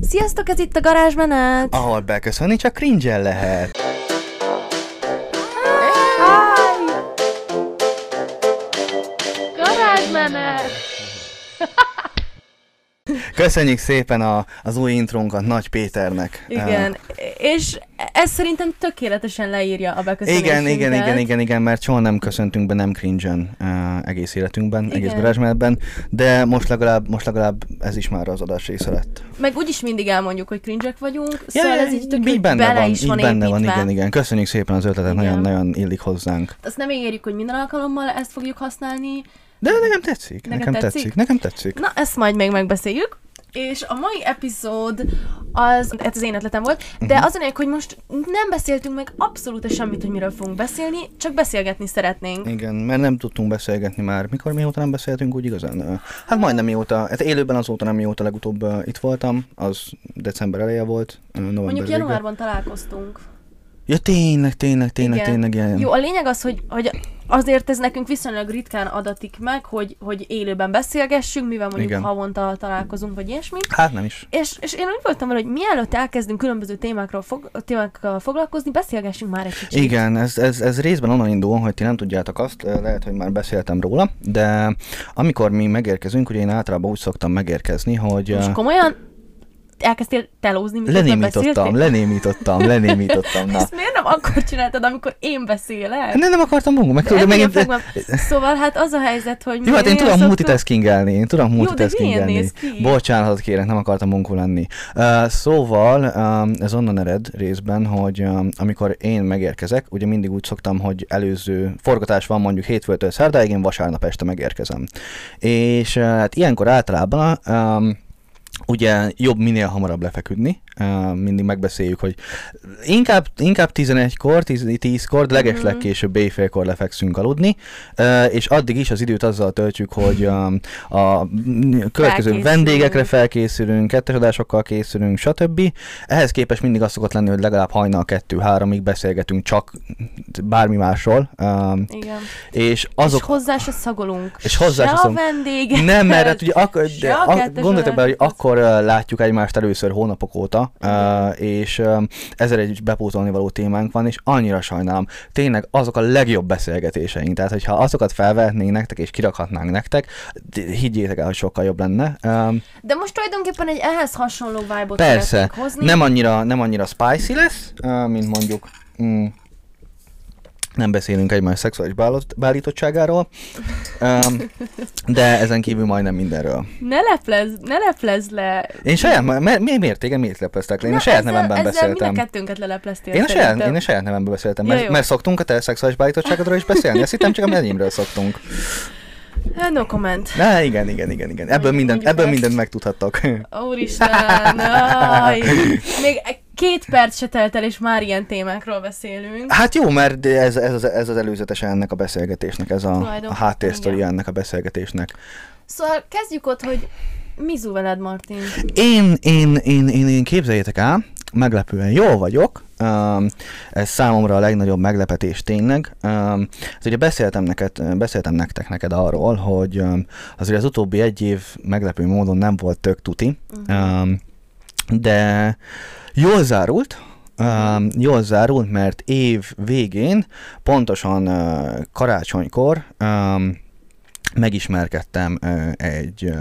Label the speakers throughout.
Speaker 1: Sziasztok, ez itt a garázsmenet!
Speaker 2: Ahol beköszönni csak cringe lehet. Köszönjük szépen a, az új intrónkat Nagy Péternek.
Speaker 1: Igen, és ez szerintem tökéletesen leírja a
Speaker 2: Uh,
Speaker 1: beköszönésünket.
Speaker 2: igen, igen, igen, igen, igen, mert soha nem köszöntünk be nem cringe-en uh, egész életünkben,
Speaker 1: Igen.
Speaker 2: egész garázsmenetben, de most legalább, most legalább ez is már az adás része lett.
Speaker 1: Meg úgyis mindig elmondjuk, hogy cringe vagyunk, szóval ez így tök
Speaker 2: így benne
Speaker 1: bele
Speaker 2: van,
Speaker 1: is
Speaker 2: így
Speaker 1: van
Speaker 2: benne van, igen, igen. Köszönjük szépen az ötletet, nagyon-nagyon illik hozzánk.
Speaker 1: Azt nem ígérjük, hogy minden alkalommal ezt fogjuk használni.
Speaker 2: De nekem tetszik,
Speaker 1: Neked
Speaker 2: nekem
Speaker 1: tetszik?
Speaker 2: tetszik, nekem tetszik.
Speaker 1: Na, ezt majd még megbeszéljük. És a mai epizód az, ez az én ötletem volt, de
Speaker 2: Mhm.
Speaker 1: az a hogy most nem beszéltünk meg abszolút semmit, hogy miről fogunk beszélni, csak beszélgetni szeretnénk.
Speaker 2: Igen, mert nem tudtunk beszélgetni már. Mikor mióta nem beszéltünk úgy igazán? Hát majdnem mióta, hát élőben azóta nem mióta legutóbb itt voltam, az december eleje volt, november
Speaker 1: Mondjuk januárban találkoztunk.
Speaker 2: Ja tényleg, tényleg, tényleg,
Speaker 1: Igen.
Speaker 2: tényleg ilyen.
Speaker 1: Jó, a lényeg az, hogy, hogy azért ez nekünk viszonylag ritkán adatik meg, hogy, hogy élőben beszélgessünk, mivel mondjuk
Speaker 2: Igen.
Speaker 1: havonta találkozunk, vagy ilyesmi.
Speaker 2: Hát nem is.
Speaker 1: És, és én úgy voltam vele, hogy mielőtt elkezdünk különböző témákról fog, témákkal foglalkozni, beszélgessünk már egy kicsit.
Speaker 2: Igen, ez, ez, ez részben onnan indul, hogy ti nem tudjátok azt, ö, lehet, hogy már beszéltem róla, de amikor mi megérkezünk, ugye én általában úgy szoktam megérkezni, hogy...
Speaker 1: Most komolyan elkezdtél telózni, miközben
Speaker 2: Lenémítottam, lenémítottam, lenémítottam, na.
Speaker 1: Ezt miért nem akkor csináltad, amikor én beszélek?
Speaker 2: Nem, nem akartam magam, meg tudod, megint...
Speaker 1: Szóval hát az a helyzet, hogy
Speaker 2: Jó, hát én tudom
Speaker 1: szoktunk-
Speaker 2: multitaskingelni, én tudom multitaskingelni.
Speaker 1: ki?
Speaker 2: Bocsánatot kérek, nem akartam munkul lenni. Uh, szóval um, ez onnan ered részben, hogy um, amikor én megérkezek, ugye mindig úgy szoktam, hogy előző forgatás van mondjuk hétfőtől szerdáig, én vasárnap este megérkezem. És uh, hát ilyenkor általában um, ugye jobb minél hamarabb lefeküdni, mindig megbeszéljük, hogy inkább, inkább 11-kor, 10, 10-kor, de leges
Speaker 1: Mhm.
Speaker 2: legkésőbb éjfélkor lefekszünk aludni, és addig is az időt azzal töltjük, hogy a következő vendégekre felkészülünk, kettes adásokkal készülünk, stb. Ehhez képest mindig az szokott lenni, hogy legalább hajnal 2-3-ig beszélgetünk csak bármi másról,
Speaker 1: Igen.
Speaker 2: és
Speaker 1: Azok... És hozzá se szagolunk.
Speaker 2: És hozzá
Speaker 1: se
Speaker 2: se
Speaker 1: a
Speaker 2: szagolunk.
Speaker 1: vendég.
Speaker 2: Nem, mert hát ugye
Speaker 1: Se
Speaker 2: de,
Speaker 1: a
Speaker 2: a, gondoljatok bele, hogy akkor látjuk egymást először hónapok óta, uh, és uh, ezzel egy bepótolni való témánk van, és annyira sajnálom. Tényleg azok a legjobb beszélgetéseink. Tehát, hogyha azokat felvehetnénk nektek, és kirakhatnánk nektek, higgyétek el, hogy sokkal jobb lenne. Um,
Speaker 1: De most tulajdonképpen egy ehhez hasonló vibe-ot
Speaker 2: persze,
Speaker 1: hozni.
Speaker 2: nem annyira, nem annyira spicy lesz, uh, mint mondjuk... Mm, nem beszélünk egymás szexuális beállítottságáról, um, de ezen kívül majdnem mindenről.
Speaker 1: Ne leplez, ne leplez le.
Speaker 2: Én saját, mi, mi, miért téged miért lepleztek le? Én a saját
Speaker 1: ezzel,
Speaker 2: nevemben
Speaker 1: ezzel
Speaker 2: beszéltem.
Speaker 1: a kettőnket lelepleztél
Speaker 2: Én a, saját, én a saját nevemben beszéltem,
Speaker 1: Ja,
Speaker 2: mert,
Speaker 1: jó.
Speaker 2: mert szoktunk a te szexuális beállítottságodról is beszélni. Azt hittem, csak a enyémről szoktunk.
Speaker 1: No comment.
Speaker 2: Na, igen, igen, igen, igen. Ebből,
Speaker 1: mondjuk
Speaker 2: ebből mindent megtudhattok.
Speaker 1: Úristen, aj. Még két perc se telt el, és már ilyen témákról beszélünk.
Speaker 2: Hát jó, mert ez, ez, az, ez az előzetese ennek a beszélgetésnek, ez a, a háttérsztori ennek a beszélgetésnek.
Speaker 1: Szóval kezdjük ott, hogy mizu veled, Martin?
Speaker 2: Én, én, én, én, én képzeljétek el, meglepően jól vagyok, um, ez számomra a legnagyobb meglepetés tényleg. Um, hát ugye beszéltem, neked, beszéltem nektek neked arról, hogy um, azért az utóbbi egy év meglepő módon nem volt tök tuti, um, de jól zárult, Um, jól zárult, mert év végén, pontosan uh, karácsonykor um, megismerkedtem ö, egy ö,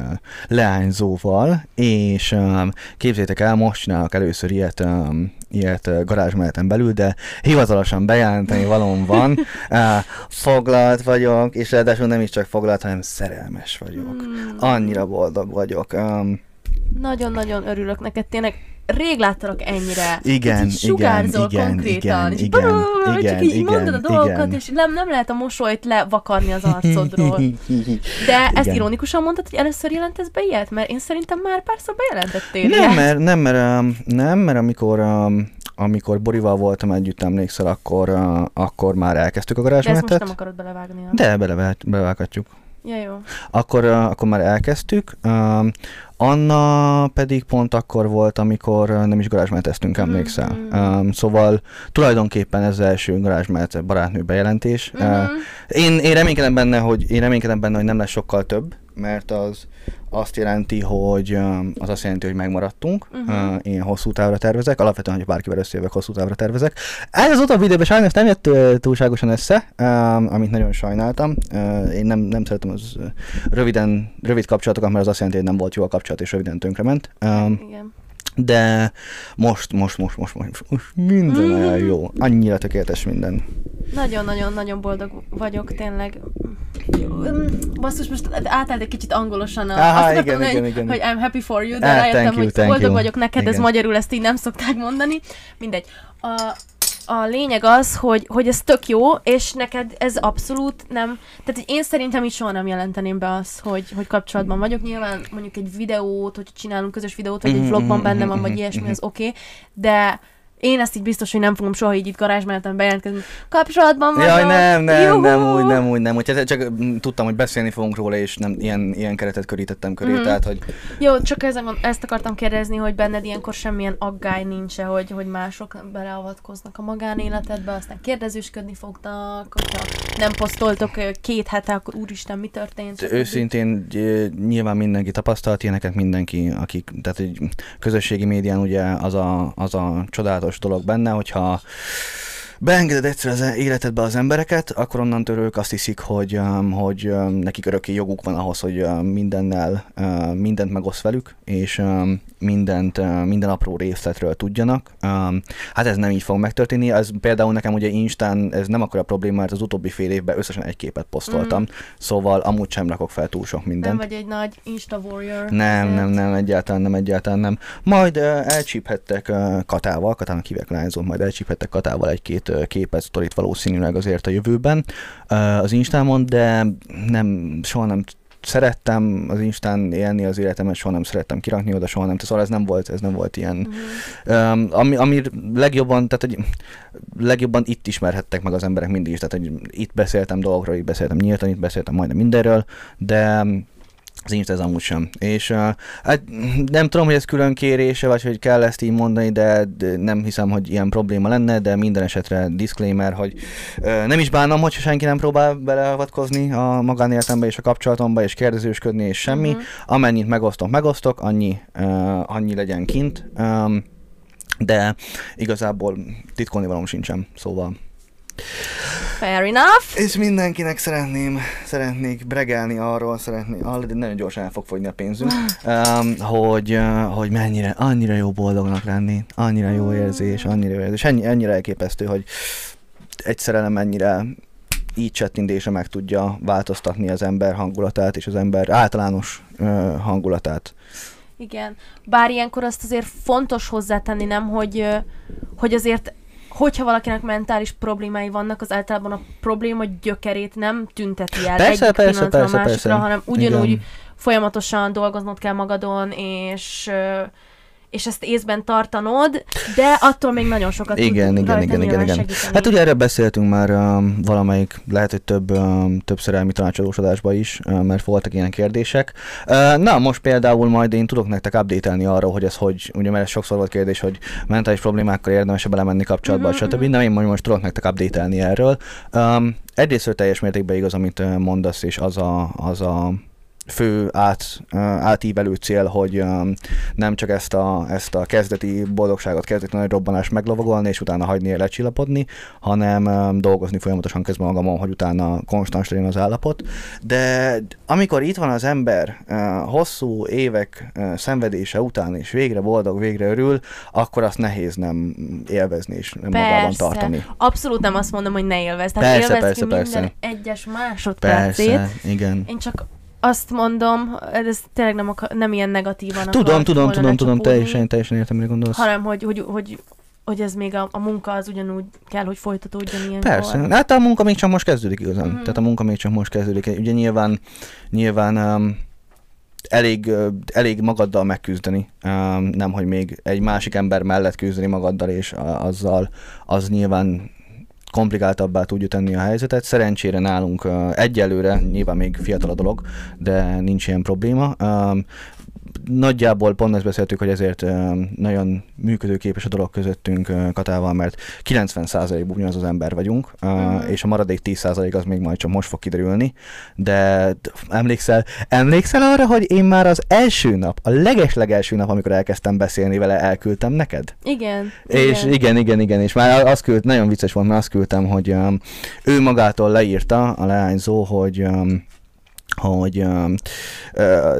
Speaker 2: leányzóval, és ö, képzétek el, most csinálok először ilyet, ö, ilyet ö, garázsmeneten belül, de hivatalosan bejelenteni valóm van. Ö, foglalt vagyok, és ráadásul nem is csak foglalt, hanem szerelmes vagyok.
Speaker 1: Hmm.
Speaker 2: Annyira boldog vagyok. Um,
Speaker 1: Nagyon-nagyon örülök neked, tényleg rég láttalak ennyire.
Speaker 2: Igen,
Speaker 1: Így sugárzol
Speaker 2: igen,
Speaker 1: konkrétan.
Speaker 2: igen,
Speaker 1: és
Speaker 2: igen,
Speaker 1: brrrr,
Speaker 2: igen,
Speaker 1: csak így
Speaker 2: igen,
Speaker 1: mondod a dolgokat,
Speaker 2: igen.
Speaker 1: és nem, nem lehet a mosolyt levakarni az arcodról. De ezt
Speaker 2: Igen.
Speaker 1: ironikusan mondtad, hogy először jelentesz be ilyet? Mert én szerintem már párszor bejelentettél
Speaker 2: Nem,
Speaker 1: ilyet.
Speaker 2: mert, nem, mert, um, nem, mert amikor, um, amikor Borival voltam együtt, emlékszel, akkor, uh, akkor már elkezdtük a
Speaker 1: De ezt most
Speaker 2: garázsmenetet.
Speaker 1: nem akarod belevágni. nem?
Speaker 2: De bele, belevághatjuk.
Speaker 1: Ja, jó.
Speaker 2: Akkor, uh, akkor már elkezdtük. Um, Anna pedig pont akkor volt, amikor uh, nem is garázsmeneteztünk, emlékszel.
Speaker 1: Mhm.
Speaker 2: Um, szóval tulajdonképpen ez az első garázsmenet barátnő bejelentés. Uh,
Speaker 1: Mhm.
Speaker 2: én, én reménykedem benne, hogy én reménykedem benne, hogy nem lesz sokkal több, mert az, azt jelenti, hogy az azt jelenti, hogy megmaradtunk.
Speaker 1: Mhm.
Speaker 2: Uh, én hosszú távra tervezek, alapvetően, hogy bárkivel összejövök, hosszú távra tervezek. Ez az utóbbi időben sajnos nem jött túlságosan össze, amit nagyon sajnáltam. Én nem, nem szeretem az röviden, rövid kapcsolatokat, mert az azt jelenti, hogy nem volt jó a kapcsolat, és röviden tönkrement.
Speaker 1: Igen.
Speaker 2: de most, most, most, most, most, most minden
Speaker 1: Mhm.
Speaker 2: olyan jó. Annyira tökéletes minden.
Speaker 1: Nagyon-nagyon-nagyon boldog vagyok, tényleg. Basszus, most átállt egy kicsit angolosan. A,
Speaker 2: Aha,
Speaker 1: azt
Speaker 2: igen,
Speaker 1: mondani,
Speaker 2: igen,
Speaker 1: hogy,
Speaker 2: igen.
Speaker 1: hogy I'm happy for you, de
Speaker 2: Ah,
Speaker 1: rájöttem,
Speaker 2: you,
Speaker 1: hogy boldog
Speaker 2: you.
Speaker 1: vagyok neked, ez
Speaker 2: Igen.
Speaker 1: magyarul ezt így nem szokták mondani. Mindegy. A, a lényeg az, hogy, hogy ez tök jó, és neked ez abszolút nem... Tehát én szerintem így soha nem jelenteném be azt, hogy, hogy kapcsolatban vagyok. Nyilván mondjuk egy videót, hogy csinálunk közös videót, vagy egy
Speaker 2: Mhm,
Speaker 1: vlogban
Speaker 2: mhm,
Speaker 1: benne van,
Speaker 2: mhm,
Speaker 1: vagy ilyesmi, az oké. Okay, de én ezt így biztos, hogy nem fogom soha így itt garázsmenetem bejelentkezni. Kapcsolatban vagyok.
Speaker 2: Jaj, nem, nem,
Speaker 1: juhú!
Speaker 2: nem úgy, nem úgy, nem úgy. Hát Csak mm, tudtam, hogy beszélni fogunk róla, és nem ilyen, ilyen keretet körítettem köré,
Speaker 1: Mhm.
Speaker 2: tehát, hogy
Speaker 1: Jó, csak ezen, ezt akartam kérdezni, hogy benned ilyenkor semmilyen aggály nincs hogy, hogy mások beleavatkoznak a magánéletedbe, aztán kérdezősködni fognak, hogyha nem posztoltok két hete, akkor úristen, mi történt?
Speaker 2: őszintén nyilván mindenki tapasztalt ilyeneket, mindenki, akik, tehát egy közösségi médián ugye az a, az a csodálatos dolog benne, hogyha beengeded egyszer az életedbe az embereket, akkor onnantól ők azt hiszik, hogy, um, hogy um, nekik örökké joguk van ahhoz, hogy um, mindennel, mindent megosz velük, és mindent, minden apró részletről tudjanak. Hát ez nem így fog megtörténni. Ez például nekem ugye Instán ez nem akkora probléma, mert az utóbbi fél évben összesen egy képet posztoltam,
Speaker 1: Mm.
Speaker 2: szóval amúgy sem rakok fel túl sok mindent.
Speaker 1: Nem vagy egy nagy Insta warrior.
Speaker 2: Nem, nem, nem, egyáltalán nem, egyáltalán nem. Majd elcsíphettek Katával, Katának hívják lányzót, majd elcsíphettek Katával egy-két uh, képet, sztorit valószínűleg azért a jövőben az Instámon, de nem, soha nem szerettem az Instán élni az életemet, soha nem szerettem kirakni oda, soha nem, szóval ez nem volt, ez nem volt ilyen. Um, ami, ami legjobban, tehát hogy legjobban itt ismerhettek meg az emberek mindig is, tehát hogy itt beszéltem dolgokról, itt beszéltem nyíltan, itt beszéltem majdnem mindenről, de az Insta amúgy sem. És uh, hát nem tudom, hogy ez külön kérése, vagy hogy kell ezt így mondani, de, nem hiszem, hogy ilyen probléma lenne, de minden esetre disclaimer, hogy uh, nem is bánom, hogyha senki nem próbál beleavatkozni a magánéletembe és a kapcsolatomba, és kérdezősködni, és semmi.
Speaker 1: Mhm.
Speaker 2: Amennyit megosztok, megosztok, annyi, uh, annyi legyen kint. Um, de igazából titkolni valóm sincsen, szóval.
Speaker 1: Fair enough.
Speaker 2: És mindenkinek szeretném, szeretnék bregelni arról, szeretnék, ah, nagyon gyorsan el fog fogyni a pénzünk, um, hogy, uh, hogy mennyire, annyira jó boldognak lenni, annyira jó érzés, annyira jó érzés, ennyi, ennyire elképesztő, hogy egy szerelem ennyire így csettintése meg tudja változtatni az ember hangulatát és az ember általános uh, hangulatát.
Speaker 1: Igen. Bár ilyenkor azt azért fontos hozzátenni, nem, hogy, ö, hogy azért hogyha valakinek mentális problémái vannak, az általában a probléma gyökerét nem tünteti el
Speaker 2: Persze,
Speaker 1: egyik
Speaker 2: persze, persze,
Speaker 1: a másikra,
Speaker 2: persze.
Speaker 1: hanem ugyanúgy
Speaker 2: Igen.
Speaker 1: folyamatosan dolgoznod kell magadon, és és ezt észben tartanod, de attól még nagyon sokat tud
Speaker 2: Igen, igen,
Speaker 1: rajta
Speaker 2: igen, igen, igen.
Speaker 1: segíteni.
Speaker 2: Hát ugye erre beszéltünk már um, valamelyik, lehet, hogy több, um, több szerelmi tanácsadós adásban is, uh, mert voltak ilyen kérdések. Uh, na, most például majd én tudok nektek update arról, hogy ez hogy, ugye mert ez sokszor volt kérdés, hogy mentális problémákkal érdemes belemenni kapcsolatba,
Speaker 1: Mhm,
Speaker 2: stb.
Speaker 1: mhm.
Speaker 2: Na, én majd most tudok nektek update erről. Um, egyrészt teljes mértékben igaz, amit uh, mondasz, és az a, az a fő át, átívelő cél, hogy nem csak ezt a, ezt a kezdeti boldogságot, kezdeti nagy robbanást meglovagolni, és utána hagyni lecsillapodni, hanem dolgozni folyamatosan közben magamon, hogy utána konstans legyen az állapot. De amikor itt van az ember hosszú évek szenvedése után, és végre boldog, végre örül, akkor azt nehéz nem élvezni és nem magában
Speaker 1: Persze.
Speaker 2: tartani.
Speaker 1: Abszolút nem azt mondom, hogy ne élvezd. Tehát
Speaker 2: Persze,
Speaker 1: élvezd ki
Speaker 2: persze,
Speaker 1: minden
Speaker 2: persze.
Speaker 1: egyes másodpercét.
Speaker 2: Persze, igen.
Speaker 1: Én csak azt mondom, ez tényleg nem, akar, nem ilyen negatívan
Speaker 2: Tudom, tudom, tudom, tudom, teljesen, teljesen értem, mire gondolsz.
Speaker 1: Hanem, hogy, hogy, hogy, hogy ez még a, a munka az ugyanúgy kell, hogy folytatódjon ilyenkor.
Speaker 2: Persze, hát a munka még csak most kezdődik igazán.
Speaker 1: Mhm.
Speaker 2: Tehát a munka még csak most kezdődik. Ugye nyilván, nyilván um, elég, elég magaddal megküzdeni, um, nem hogy még egy másik ember mellett küzdeni magaddal, és a, azzal az nyilván komplikáltabbá tudja tenni a helyzetet. Szerencsére nálunk egyelőre, nyilván még fiatal a dolog, de nincs ilyen probléma. Nagyjából pont ezt beszéltük, hogy ezért nagyon működőképes a dolog közöttünk Katával, mert 90%-ban ugyanaz az ember vagyunk,
Speaker 1: Mhm.
Speaker 2: és a maradék 10% az még majd csak most fog kiderülni, de emlékszel, emlékszel arra, hogy én már az első nap, a leges-legelső nap, amikor elkezdtem beszélni vele, elküldtem neked?
Speaker 1: Igen.
Speaker 2: És igen, igen, igen, és már azt küld, nagyon vicces volt, mert azt küldtem, hogy um, ő magától leírta, a leányzó, hogy um, hogy um, uh,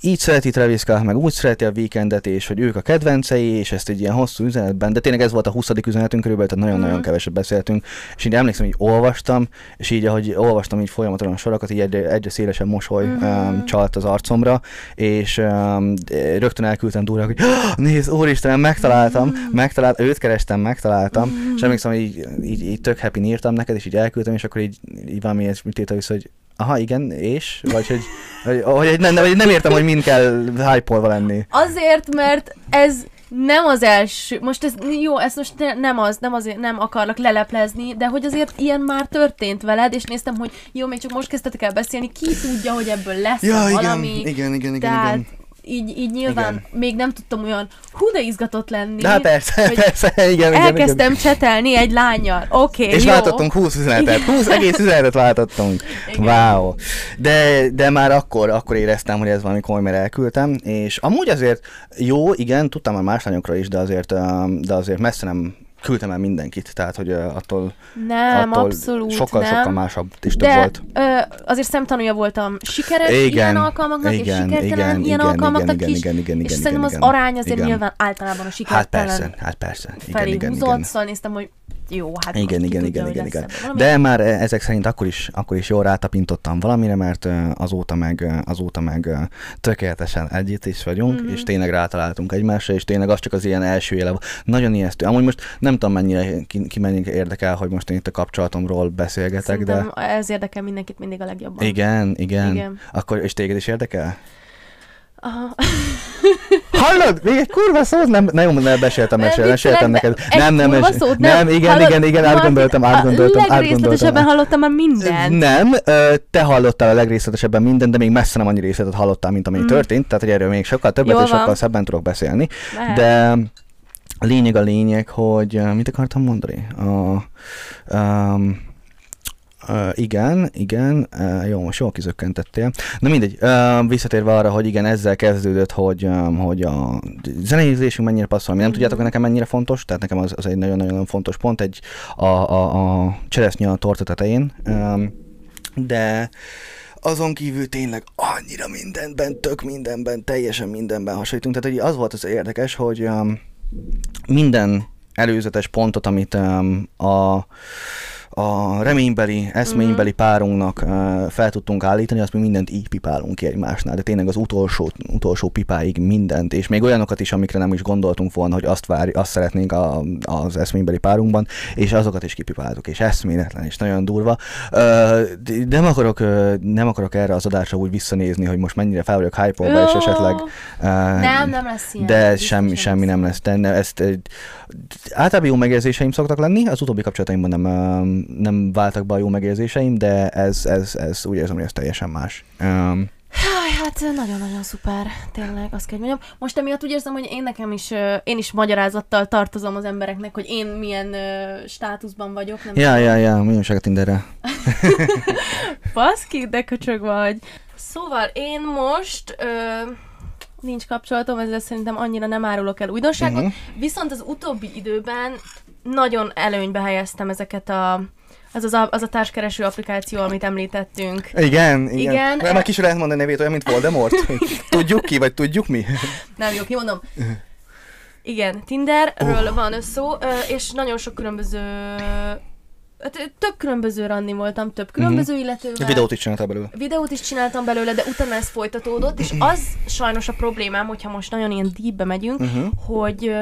Speaker 2: így szereti Travis Scott, meg úgy szereti a weekendet, és hogy ők a kedvencei, és ezt egy ilyen hosszú üzenetben, de tényleg ez volt a 20. üzenetünk körülbelül, tehát nagyon-nagyon
Speaker 1: Mhm.
Speaker 2: keveset beszéltünk, és így emlékszem, hogy olvastam, és így ahogy olvastam így folyamatosan a sorokat, így egyre, egyre szélesebb mosoly
Speaker 1: Mhm.
Speaker 2: um, csalt az arcomra, és um, rögtön elküldtem durva, hogy "Ah, nézd, úristen, megtaláltam,
Speaker 1: Mhm.
Speaker 2: megtaláltam, őt kerestem, megtaláltam, és emlékszem, hogy így, így, így tök happy írtam neked, és így elküldtem, és akkor így, így valami ilyesmit írta vissza, hogy aha, igen, és? Vagy hogy, hogy, hogy nem, nem, nem értem, hogy mind kell hype lenni.
Speaker 1: Azért, mert ez nem az első, most ez jó, ez most ne- nem az, nem azért nem akarlak leleplezni, de hogy azért ilyen már történt veled, és néztem, hogy jó, még csak most kezdtetek el beszélni, ki tudja, hogy ebből lesz
Speaker 2: Ja, igen,
Speaker 1: valami.
Speaker 2: igen, igen, igen,
Speaker 1: tehát
Speaker 2: igen.
Speaker 1: Így, így nyilván
Speaker 2: Igen.
Speaker 1: még nem tudtam olyan hú, de izgatott lenni.
Speaker 2: De hát persze, persze, igen, igen,
Speaker 1: Elkezdtem
Speaker 2: igen.
Speaker 1: csetelni egy lányjal. Oké, okay,
Speaker 2: És
Speaker 1: jó.
Speaker 2: váltottunk 20 üzenetet, 20 egész üzenetet váltottunk.
Speaker 1: Igen.
Speaker 2: Wow. De, de már akkor, akkor éreztem, hogy ez valami komoly, mert elküldtem, és amúgy azért jó, igen, tudtam már más lányokról is, de azért, de azért messze nem küldtem el mindenkit, tehát hogy attól,
Speaker 1: Nem,
Speaker 2: attól
Speaker 1: abszolút
Speaker 2: sokkal,
Speaker 1: nem.
Speaker 2: sokkal másabb is több
Speaker 1: de
Speaker 2: volt.
Speaker 1: ö, azért szemtanúja voltam sikeres
Speaker 2: Igen,
Speaker 1: ilyen alkalmaknak, és
Speaker 2: igen,
Speaker 1: sikertelen
Speaker 2: igen,
Speaker 1: ilyen
Speaker 2: igen,
Speaker 1: alkalmaknak
Speaker 2: igen,
Speaker 1: is,
Speaker 2: igen, igen,
Speaker 1: és
Speaker 2: igen,
Speaker 1: szerintem
Speaker 2: igen,
Speaker 1: az arány azért
Speaker 2: igen.
Speaker 1: nyilván általában a
Speaker 2: Hát
Speaker 1: sikertelen
Speaker 2: persze, hát persze. Igen,
Speaker 1: felé
Speaker 2: igen,
Speaker 1: húzott,
Speaker 2: igen.
Speaker 1: szóval néztem, hogy jó, hát
Speaker 2: Igen, igen,
Speaker 1: tudja,
Speaker 2: igen, igen, igen.
Speaker 1: valami.
Speaker 2: De már eh, ezek szerint akkor is, akkor is jól rátapintottam valamire, mert eh, azóta meg, eh, azóta meg tökéletesen együtt is vagyunk,
Speaker 1: Mhm.
Speaker 2: és tényleg rátaláltunk egymásra, és tényleg az csak az ilyen első éle. Nagyon ijesztő. Amúgy most nem tudom mennyire, ki, ki mennyire érdekel, hogy most én itt a kapcsolatomról beszélgetek, de...
Speaker 1: Szerintem ez érdekel mindenkit mindig a legjobban.
Speaker 2: Igen, igen,
Speaker 1: Igen.
Speaker 2: Akkor, és téged is érdekel?
Speaker 1: Aha.
Speaker 2: Hallod? Még egy kurva szót nem, nem, nem beséltem,
Speaker 1: Nem,
Speaker 2: meséltem, meséltem
Speaker 1: viccelek,
Speaker 2: neked. Nem, nem, mes-
Speaker 1: szót
Speaker 2: nem, igen,
Speaker 1: Hallod?
Speaker 2: igen, igen,
Speaker 1: Martin,
Speaker 2: átgondoltam, átgondoltam,
Speaker 1: A
Speaker 2: átgondoltam.
Speaker 1: hallottam már mindent.
Speaker 2: Nem, te hallottál a legrészletesebben mindent, de még messze nem annyi részletet hallottál, mint ami
Speaker 1: Mm.
Speaker 2: történt, tehát hogy erről még sokkal többet
Speaker 1: Jól
Speaker 2: és sokkal szebben tudok beszélni.
Speaker 1: Lehet.
Speaker 2: De a lényeg a lényeg, hogy mit akartam mondani? A, um, Uh, igen, igen, uh, jó, most jól kizökkentettél. Na mindegy, uh, visszatérve arra, hogy igen, ezzel kezdődött, hogy, um, hogy a zenézésünk mennyire passzol, mi nem
Speaker 1: Mhm.
Speaker 2: tudjátok, hogy nekem mennyire fontos, tehát nekem az, az egy nagyon-nagyon fontos pont, egy a, a, a cseresznye a torta tetején, um, de azon kívül tényleg annyira mindenben, tök mindenben, teljesen mindenben hasonlítunk. Tehát hogy az volt az érdekes, hogy um, minden előzetes pontot, amit um, a a reménybeli, eszménybeli párunknak uh, fel tudtunk állítani, azt mi mindent így pipálunk ki egymásnál, de tényleg az utolsó, utolsó pipáig mindent, és még olyanokat is, amikre nem is gondoltunk volna, hogy azt, vár, azt szeretnénk a, az eszménybeli párunkban, és azokat is kipipáltuk, és eszméletlen, és nagyon durva. De nem, akarok, nem akarok erre az adásra úgy visszanézni, hogy most mennyire fel vagyok hype és esetleg
Speaker 1: Nem, nem lesz ilyen.
Speaker 2: de semmi, semmi nem lesz. De ezt, általában jó megérzéseim szoktak lenni, az utóbbi kapcsolataimban nem, nem váltak be a jó megérzéseim, de ez, ez, ez úgy érzem, hogy ez teljesen más. Um,
Speaker 1: hát nagyon-nagyon szuper, tényleg, azt kell hogy mondjam. Most emiatt úgy érzem, hogy én nekem is, én is magyarázattal tartozom az embereknek, hogy én milyen ö, státuszban vagyok. Nem
Speaker 2: ja, ja, ja, mi újság a Tinderre?
Speaker 1: Baszki, de köcsög vagy. Szóval én most... Ö, nincs kapcsolatom, ezzel szerintem annyira nem árulok el újdonságot,
Speaker 2: Mhm.
Speaker 1: viszont az utóbbi időben nagyon előnybe helyeztem ezeket a az, az, a, az a társkereső applikáció, amit említettünk.
Speaker 2: Igen, igen.
Speaker 1: Igen,
Speaker 2: Már ki is lehet mondani nevét, olyan, mint Voldemort. tudjuk ki, vagy tudjuk mi?
Speaker 1: Nem jó, kimondom. Igen, Tinderről van ö, szó, és nagyon sok különböző... hát, Több különböző ranni voltam, több különböző illetővel.
Speaker 2: Videót is csináltál belőle.
Speaker 1: Videót is csináltam belőle, de utána ez folytatódott, és az sajnos a problémám, hogyha most nagyon ilyen deepbe megyünk,
Speaker 2: Uh-huh.
Speaker 1: hogy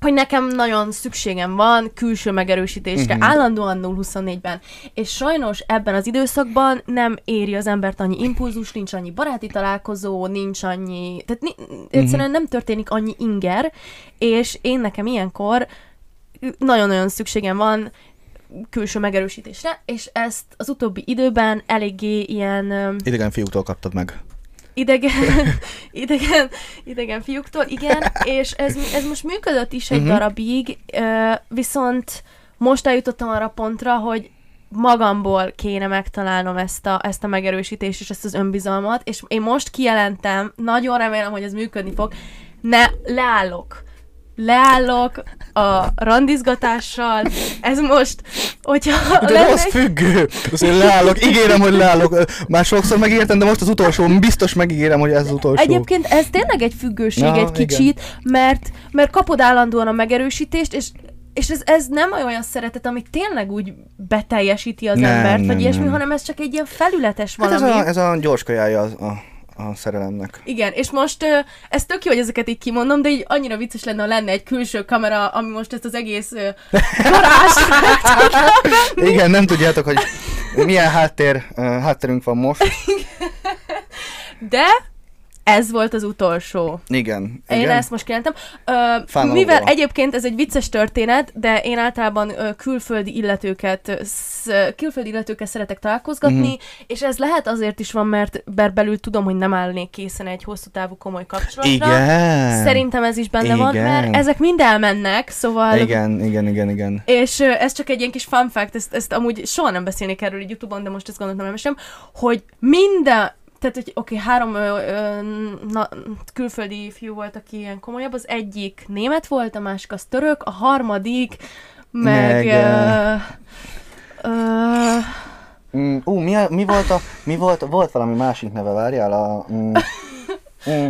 Speaker 1: hogy nekem nagyon szükségem van külső megerősítésre,
Speaker 2: Mhm.
Speaker 1: állandóan 0-24-ben. És sajnos ebben az időszakban nem éri az embert annyi impulzus, nincs annyi baráti találkozó, nincs annyi... Tehát ni- egyszerűen nem történik annyi inger, és én nekem ilyenkor nagyon-nagyon szükségem van külső megerősítésre, és ezt az utóbbi időben eléggé ilyen...
Speaker 2: Idegen fiúktól kaptad meg.
Speaker 1: idegen, idegen, idegen fiúktól, igen, és ez, ez most működött is egy
Speaker 2: Mhm.
Speaker 1: darabig, viszont most eljutottam arra pontra, hogy magamból kéne megtalálnom ezt a, ezt a megerősítést és ezt az önbizalmat, és én most kijelentem, nagyon remélem, hogy ez működni fog, ne, leállok. Leállok a randizgatással, ez most, hogyha
Speaker 2: De
Speaker 1: lenne egy-
Speaker 2: függő. Azt én leállok, ígérem, hogy leállok. Már sokszor megígértem, de most az utolsó, biztos megígérem, hogy ez az utolsó.
Speaker 1: Egyébként ez tényleg egy függőség
Speaker 2: Aha,
Speaker 1: egy kicsit, mert, mert kapod állandóan a megerősítést, és és ez, ez nem olyan szeretet, ami tényleg úgy beteljesíti az
Speaker 2: Nem,
Speaker 1: embert,
Speaker 2: nem,
Speaker 1: vagy ilyesmi,
Speaker 2: nem.
Speaker 1: hanem ez csak egy ilyen felületes
Speaker 2: hát ez
Speaker 1: valami.
Speaker 2: a, ez a gyors kajája a, a, a szerelemnek.
Speaker 1: Igen, és most ez tök jó, hogy ezeket így kimondom, de így annyira vicces lenne, ha lenne egy külső kamera, ami most ezt az egész ö, garást
Speaker 2: Igen, nem tudjátok, hogy milyen háttér, hátterünk van most.
Speaker 1: de ez volt az utolsó.
Speaker 2: Igen.
Speaker 1: Én
Speaker 2: igen.
Speaker 1: ezt most kijelentem. Mivel egyébként ez egy vicces történet, de én általában ö, külföldi illetőket, sz, külföldi illetőkkel szeretek találkozgatni,
Speaker 2: Mhm.
Speaker 1: és ez lehet azért is van, mert belül tudom, hogy nem állnék készen egy hosszú távú komoly kapcsolatra.
Speaker 2: Igen.
Speaker 1: Szerintem ez is benne van,
Speaker 2: Igen.
Speaker 1: mert ezek mind elmennek, szóval...
Speaker 2: Igen, igen, igen, igen.
Speaker 1: És ö, ez csak egy ilyen kis fun fact, ezt, ezt amúgy soha nem beszélnék erről Youtube-on, de most ezt gondoltam elmesem, hogy minden, tehát hogy oké, okay, három ö, ö, na, külföldi fiú volt, aki ilyen komolyabb, az egyik német volt, a másik az török, a harmadik meg...
Speaker 2: Meg,
Speaker 1: ö, ö,
Speaker 2: Mm, ú, mi, volt a, mi volt, volt valami másik neve, várjál, a... Mm, mm,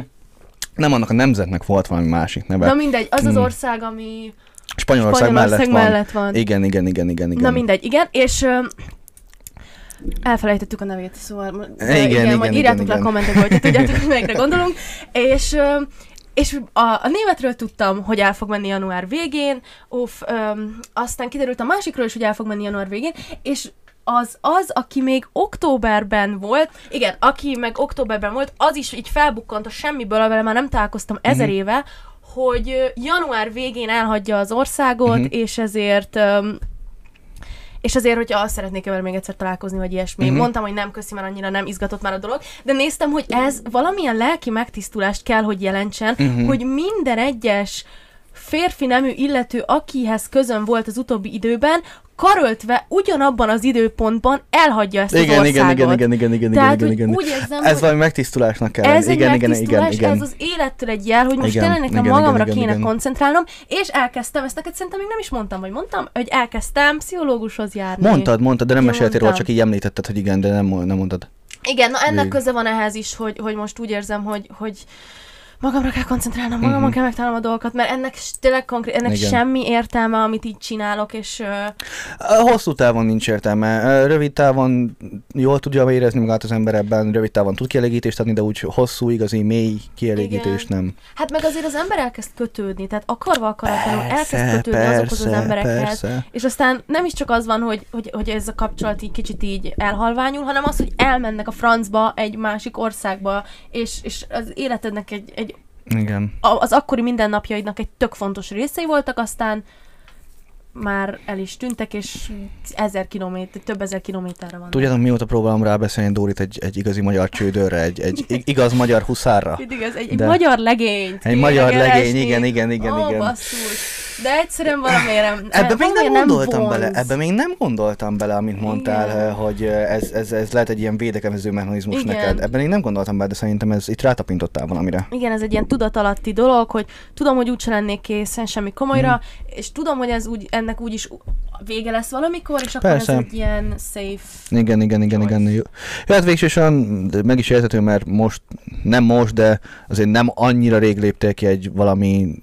Speaker 2: nem annak a nemzetnek volt valami másik neve.
Speaker 1: na mindegy, az az
Speaker 2: Mm.
Speaker 1: ország, ami
Speaker 2: Spanyolország,
Speaker 1: Spanyolország
Speaker 2: mellett,
Speaker 1: mellett van.
Speaker 2: van. Igen, igen, igen, igen, igen.
Speaker 1: Na mindegy, igen, és elfelejtettük a nevét, szóval mo- de
Speaker 2: Igen, igen,
Speaker 1: majd
Speaker 2: igen,
Speaker 1: írjátok le a
Speaker 2: igen.
Speaker 1: kommentekbe, hogyha tudjátok, hogy melyikre gondolunk, és és a, a németről tudtam, hogy el fog menni január végén, uff, öm, aztán kiderült a másikról is, hogy el fog menni január végén, és az az, aki még októberben volt, igen, aki meg októberben volt, az is így felbukkant a semmiből, amivel már nem találkoztam ezer
Speaker 2: Mhm.
Speaker 1: éve, hogy január végén elhagyja az országot,
Speaker 2: Mhm.
Speaker 1: és ezért öm, és azért, hogyha azt szeretnék vele még egyszer találkozni, vagy ilyesmi.
Speaker 2: Mhm.
Speaker 1: Uh-huh. Mondtam, hogy nem köszi, mert annyira nem izgatott már a dolog, de néztem, hogy ez valamilyen lelki megtisztulást kell, hogy jelentsen,
Speaker 2: Mhm.
Speaker 1: uh-huh. hogy minden egyes férfi nemű illető, akihez közön volt az utóbbi időben, karöltve ugyanabban az időpontban elhagyja ezt az
Speaker 2: Igen, igen,
Speaker 1: országot.
Speaker 2: igen, igen, igen, igen,
Speaker 1: Tehát,
Speaker 2: igen,
Speaker 1: hogy
Speaker 2: igen.
Speaker 1: úgy érzem,
Speaker 2: Ez valami megtisztulásnak kell
Speaker 1: ez
Speaker 2: lenni.
Speaker 1: egy
Speaker 2: Igen, igen, igen, igen.
Speaker 1: ez az élettől egy jel, hogy most
Speaker 2: Igen,
Speaker 1: tényleg nekem
Speaker 2: igen,
Speaker 1: magamra
Speaker 2: igen, igen,
Speaker 1: kéne
Speaker 2: igen.
Speaker 1: koncentrálnom, és elkezdtem, ezt neked szerintem még nem is mondtam, vagy mondtam, hogy elkezdtem pszichológushoz járni.
Speaker 2: Mondtad, mondtad, de nem
Speaker 1: Ki
Speaker 2: meséltél róla, csak így említetted, hogy igen, de nem, nem mondtad.
Speaker 1: Igen, na ennek
Speaker 2: Végül.
Speaker 1: köze van ehhez is, hogy, hogy most úgy érzem, hogy, hogy magamra kell koncentrálnom, magamon
Speaker 2: Mhm.
Speaker 1: kell megtalálnom a dolgokat, mert ennek tényleg konkrét, ennek
Speaker 2: Igen.
Speaker 1: semmi értelme, amit így csinálok, és
Speaker 2: Hosszú távon nincs értelme. Rövid távon jól tudja érezni magát az ember ebben, rövid távon tud kielégítést adni, de úgy hosszú, igazi, mély kielégítés nem.
Speaker 1: hát meg azért az ember elkezd kötődni, tehát akarva akaratlanul elkezd
Speaker 2: Persze,
Speaker 1: kötődni azokhoz az
Speaker 2: persze,
Speaker 1: emberekhez,
Speaker 2: persze.
Speaker 1: és aztán nem is csak az van, hogy, hogy, hogy ez a kapcsolat így kicsit így elhalványul, hanem az, hogy elmennek a francba, egy másik országba, és, és az életednek egy, egy
Speaker 2: Igen.
Speaker 1: az akkori mindennapjaidnak egy tök fontos részei voltak, aztán már el is tűntek, és ezer kilométer, több ezer kilométerre van.
Speaker 2: Tudjátok, mióta próbálom rábeszélni Dórit egy, egy igazi magyar csődörre, egy, egy ig- igaz magyar huszárra?
Speaker 1: Ez egy, egy magyar legényt.
Speaker 2: Egy magyar legény, igen, igen, igen,
Speaker 1: Ó,
Speaker 2: igen.
Speaker 1: basszus. De egyszerűen valamiért nem,
Speaker 2: Ebbe még nem gondoltam bele, ebbe még nem gondoltam bele, amit mondtál,
Speaker 1: Igen.
Speaker 2: eh, hogy eh, ez, ez, ez lehet egy ilyen védekező mechanizmus
Speaker 1: Igen.
Speaker 2: neked. Ebben még nem gondoltam bele, de szerintem ez itt rátapintottál valamire.
Speaker 1: Igen, ez egy ilyen tudatalatti dolog, hogy tudom, hogy úgyse lennék készen semmi komolyra,
Speaker 2: Mhm.
Speaker 1: és tudom, hogy ez úgy, ennek úgyis vége lesz valamikor, és akkor
Speaker 2: Persze.
Speaker 1: ez egy ilyen safe
Speaker 2: Igen, igen, igen, igen.
Speaker 1: Choice.
Speaker 2: Jó. Ja, hát végsősorban meg is érthető, mert most, nem most, de azért nem annyira rég léptél ki egy valami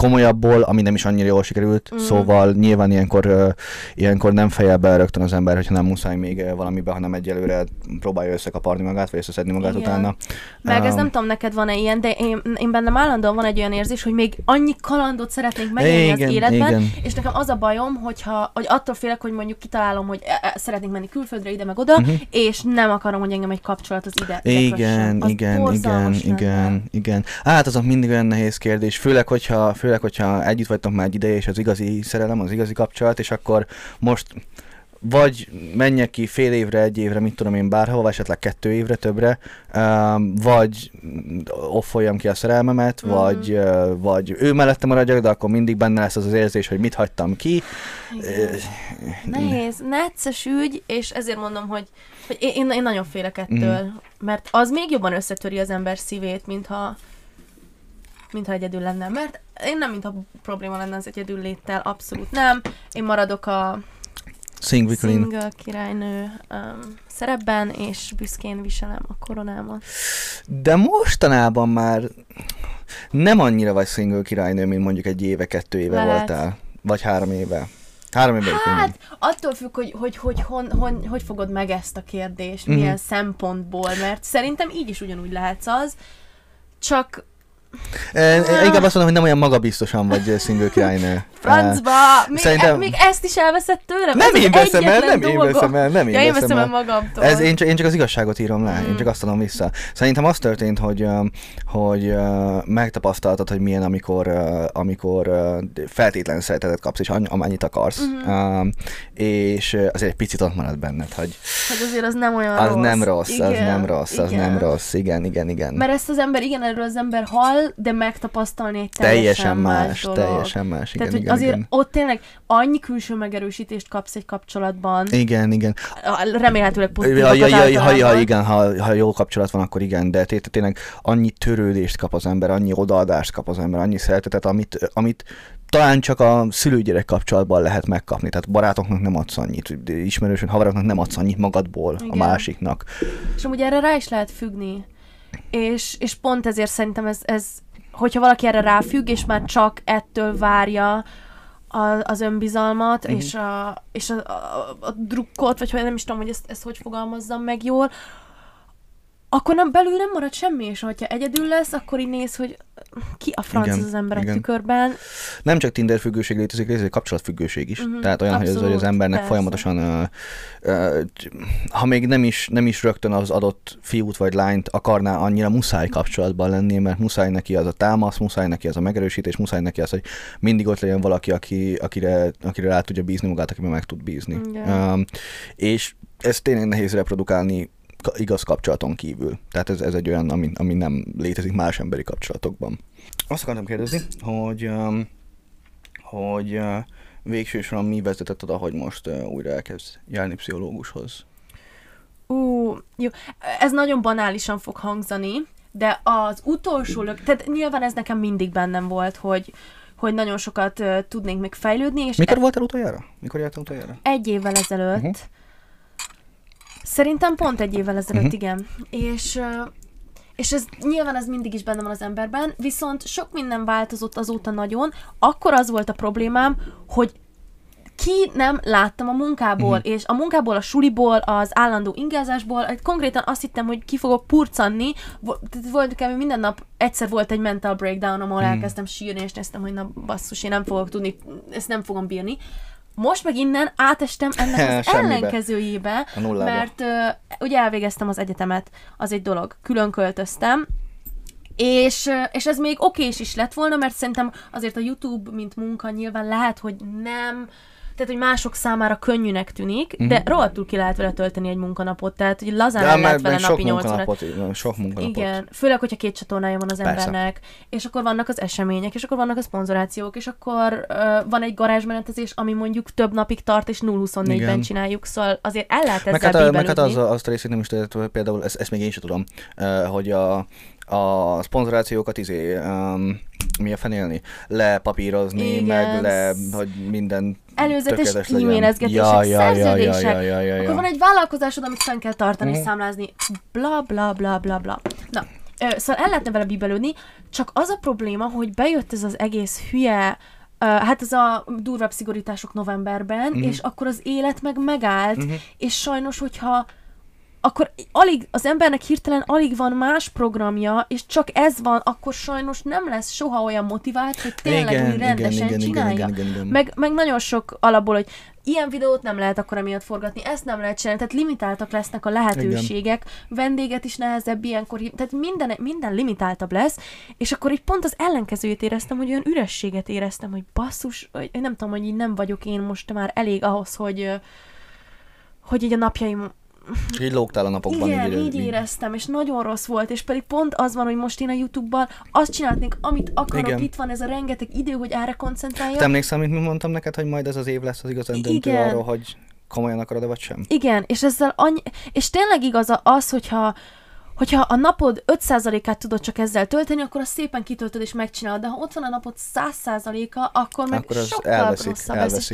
Speaker 2: komolyabbból, ami nem is annyira jól sikerült, mm. szóval nyilván ilyenkor, uh, ilyenkor nem fejel be rögtön az ember, hogyha nem muszáj még valamibe, hanem egyelőre próbálja összekaparni magát, vagy összeszedni magát
Speaker 1: Igen.
Speaker 2: utána.
Speaker 1: Meg ez
Speaker 2: Um,
Speaker 1: nem tudom, neked van-e ilyen, de én, én bennem állandóan van egy olyan érzés, hogy még annyi kalandot szeretnék megélni az
Speaker 2: Igen,
Speaker 1: életben,
Speaker 2: igen.
Speaker 1: és nekem az a bajom, hogyha, hogy attól félek, hogy mondjuk kitalálom, hogy e- e- szeretnék menni külföldre, ide meg oda,
Speaker 2: Mhm.
Speaker 1: és nem akarom, hogy engem egy kapcsolat az ide.
Speaker 2: Igen.
Speaker 1: Az
Speaker 2: igen, igen,
Speaker 1: lenne.
Speaker 2: igen, igen. Hát azok mindig olyan nehéz kérdés, főleg, hogyha, főleg, hogyha együtt vagytok már egy ideje, és az igazi szerelem, az igazi kapcsolat, és akkor most vagy menjek ki fél évre, egy évre, mit tudom én bárhova, vagy esetleg kettő évre, többre, um, vagy offoljam ki a szerelmemet,
Speaker 1: Mhm.
Speaker 2: vagy, vagy ő mellette maradjak, de akkor mindig benne lesz az az érzés, hogy mit hagytam ki.
Speaker 1: Igen. Nehéz, necces ügy, és ezért mondom, hogy, hogy én, én, nagyon félek ettől,
Speaker 2: Mhm.
Speaker 1: mert az még jobban összetöri az ember szívét, mintha mintha egyedül lenne, mert én nem, mintha probléma lenne az egyedül léttel, abszolút nem. Én maradok a
Speaker 2: Sing with Lynn.
Speaker 1: single királynő um, szerepben, és büszkén viselem a koronámat.
Speaker 2: De mostanában már nem annyira vagy single királynő, mint mondjuk egy éve, kettő éve
Speaker 1: Lehet.
Speaker 2: voltál. Vagy három éve. Három éve hát,
Speaker 1: attól függ, hogy hogy, hogy, hon, hon, hogy fogod meg ezt a kérdést,
Speaker 2: Mhm.
Speaker 1: milyen szempontból, mert szerintem így is ugyanúgy lehetsz az, csak
Speaker 2: inkább azt mondom, hogy nem olyan magabiztosan vagy single királynő.
Speaker 1: francba, még,
Speaker 2: szerintem-
Speaker 1: még ezt is elveszed tőlem?
Speaker 2: Nem
Speaker 1: Ez az
Speaker 2: én veszem el, nem én
Speaker 1: dolga.
Speaker 2: veszem el, nem én
Speaker 1: ja, én
Speaker 2: veszem
Speaker 1: el magamtól.
Speaker 2: Ez én csak, én csak az igazságot írom le, én
Speaker 1: Mm.
Speaker 2: csak azt adom vissza. Szerintem az történt, hogy, hogy megtapasztaltad, hogy milyen, amikor, amikor feltétlen szeretetet kapsz, és amennyit akarsz.
Speaker 1: Mhm.
Speaker 2: Ö, És azért egy picit ott marad benned, hogy
Speaker 1: Hogy azért az nem olyan
Speaker 2: az
Speaker 1: rossz.
Speaker 2: nem rossz, az
Speaker 1: Igen,
Speaker 2: nem rossz, az nem rossz. Igen, igen, igen.
Speaker 1: Mert ezt az ember, igen, erről az ember hall, de megtapasztalni egy teljesen,
Speaker 2: Teljesen más,
Speaker 1: dolog.
Speaker 2: teljesen más. Igen,
Speaker 1: Tehát, hogy
Speaker 2: igen,
Speaker 1: azért
Speaker 2: igen.
Speaker 1: ott tényleg annyi külső megerősítést kapsz egy kapcsolatban,
Speaker 2: Igen, igen.
Speaker 1: remélhetőleg
Speaker 2: Ja,
Speaker 1: pozitívakat
Speaker 2: ja, ja, ha, ja,
Speaker 1: általában.
Speaker 2: igen, ha, ha jó kapcsolat van, akkor igen, de té- tényleg annyi törődést kap az ember, annyi odaadást kap az ember, annyi szeretetet, amit, amit talán csak a szülőgyerek kapcsolatban lehet megkapni. Tehát barátoknak nem adsz annyit, ismerősön, haveroknak nem adsz annyit magadból
Speaker 1: Igen.
Speaker 2: a másiknak.
Speaker 1: És amúgy erre rá is lehet függni. És, és pont ezért szerintem ez, ez, hogyha valaki erre ráfügg, és már csak ettől várja a, az önbizalmat,
Speaker 2: Mhm.
Speaker 1: és, a, és a, a, a drukkot, vagy hogy nem is tudom, hogy ezt, ezt hogy fogalmazzam meg jól, akkor nem, belül nem marad semmi, és ha egyedül lesz, akkor így néz, hogy ki a franc
Speaker 2: Igen,
Speaker 1: az, az ember a
Speaker 2: igen.
Speaker 1: tükörben.
Speaker 2: Nem csak Tinder függőség létezik, létezik kapcsolatfüggőség is.
Speaker 1: Mhm,
Speaker 2: Tehát olyan, hogy az, hogy az
Speaker 1: abszolút,
Speaker 2: embernek
Speaker 1: persze.
Speaker 2: folyamatosan, ö, ö, ha még nem is, nem is rögtön az adott fiút vagy lányt akarná annyira muszáj kapcsolatban lenni, mert muszáj neki az a támasz, muszáj neki az a megerősítés, muszáj neki az, hogy mindig ott legyen valaki, aki, akire, akire rá tudja bízni magát, akiben meg tud bízni. Um, és ez tényleg nehéz reprodukálni igaz kapcsolaton kívül. Tehát ez, ez egy olyan, ami, ami nem létezik más emberi kapcsolatokban. Azt akartam kérdezni, hogy, um, hogy uh, végső soron mi vezetett oda, hogy most uh, újra elkezd járni pszichológushoz?
Speaker 1: Ú, jó. Ez nagyon banálisan fog hangzani, de az utolsó lök, tehát nyilván ez nekem mindig bennem volt, hogy, hogy nagyon sokat uh, tudnék még fejlődni, és
Speaker 2: Mikor voltál utoljára? Mikor jártál utoljára?
Speaker 1: egy évvel ezelőtt, uh-huh. Szerintem pont egy évvel ezelőtt, uh-huh. igen, és és ez nyilván ez mindig is benne van az emberben, viszont sok minden változott azóta nagyon. Akkor az volt a problémám, hogy ki nem láttam a munkából,
Speaker 2: Mhm.
Speaker 1: és a munkából, a suliból, az állandó ingázásból, konkrétan azt hittem, hogy ki fogok purcanni, volt kb. minden nap, egyszer volt egy mental breakdown, ahol
Speaker 2: Mhm.
Speaker 1: elkezdtem sírni, és néztem, hogy na basszus, én nem fogok tudni, ezt nem fogom bírni. Most meg innen átestem ennek az
Speaker 2: Semmibe.
Speaker 1: ellenkezőjébe, mert uh, ugye elvégeztem az egyetemet, az egy dolog, külön költöztem, és, és ez még okés is lett volna, mert szerintem azért a YouTube, mint munka nyilván lehet, hogy nem, tehát, hogy mások számára könnyűnek tűnik, uh-huh. de
Speaker 2: Mhm.
Speaker 1: rohadtul ki lehet vele tölteni egy munkanapot, tehát hogy lazán
Speaker 2: mert
Speaker 1: lehet vele
Speaker 2: sok
Speaker 1: napi 8 órát.
Speaker 2: munkanapot, sok munkanapot.
Speaker 1: Igen, főleg, hogyha két csatornája van az
Speaker 2: Persze.
Speaker 1: embernek, és akkor vannak az események, és akkor vannak a szponzorációk, és akkor uh, van egy garázsmenetezés, ami mondjuk több napig tart, és 0-24-ben
Speaker 2: Igen.
Speaker 1: csináljuk, szóval azért el lehet ezzel
Speaker 2: Meg hát, meg hát az, azt a részét nem is tudod, hogy például ezt, ezt még én sem tudom, hogy a, a szponzorációkat izé, um, mi a fenélni, lepapírozni,
Speaker 1: Igen.
Speaker 2: meg le, hogy minden
Speaker 1: Előzetes e-mailezgetések,
Speaker 2: ja, ja, ja, ja,
Speaker 1: szerződések.
Speaker 2: ja, ja, ja,
Speaker 1: Akkor
Speaker 2: ja.
Speaker 1: van egy vállalkozásod, amit fenn kell tartani és
Speaker 2: Mhm.
Speaker 1: számlázni, bla bla bla bla bla. Na, ö, szóval el lehetne vele bíbelődni, csak az a probléma, hogy bejött ez az egész hülye, ö, hát ez a durvább szigorítások novemberben,
Speaker 2: Mhm.
Speaker 1: és akkor az élet meg megállt,
Speaker 2: Mhm.
Speaker 1: és sajnos, hogyha akkor alig, az embernek hirtelen alig van más programja, és csak ez van, akkor sajnos nem lesz soha olyan motivált, hogy tényleg úgy rendesen csinálja.
Speaker 2: igen, igen, igen.
Speaker 1: Meg, meg nagyon sok alapból, hogy ilyen videót nem lehet akkor emiatt forgatni, ezt nem lehet csinálni, tehát limitáltak lesznek a lehetőségek, vendéget is nehezebb ilyenkor, tehát minden, minden limitáltabb lesz, és akkor így pont az ellenkezőjét éreztem, hogy olyan ürességet éreztem, hogy basszus, hogy nem tudom, hogy így nem vagyok én most már elég ahhoz, hogy, hogy így a napjaim
Speaker 2: És így lógtál a napokban.
Speaker 1: igen, így, éreztem, és nagyon rossz volt, és pedig pont az van, hogy most én a Youtube-ban azt csinálnék, amit akarok,
Speaker 2: Igen.
Speaker 1: itt van ez a rengeteg idő, hogy erre koncentráljak.
Speaker 2: Te emlékszel, amit mi mondtam neked, hogy majd ez az év lesz az igazán
Speaker 1: I-
Speaker 2: döntő
Speaker 1: igen.
Speaker 2: arról, hogy komolyan akarod-e vagy sem?
Speaker 1: Igen, és ezzel annyi, és tényleg igaz az, hogyha hogyha a napod 5%-át tudod csak ezzel tölteni, akkor azt szépen kitöltöd és megcsinálod, de ha ott van a napod 100%-a, akkor meg
Speaker 2: Akkor
Speaker 1: sokkal
Speaker 2: elveszik,
Speaker 1: rosszabb lesz.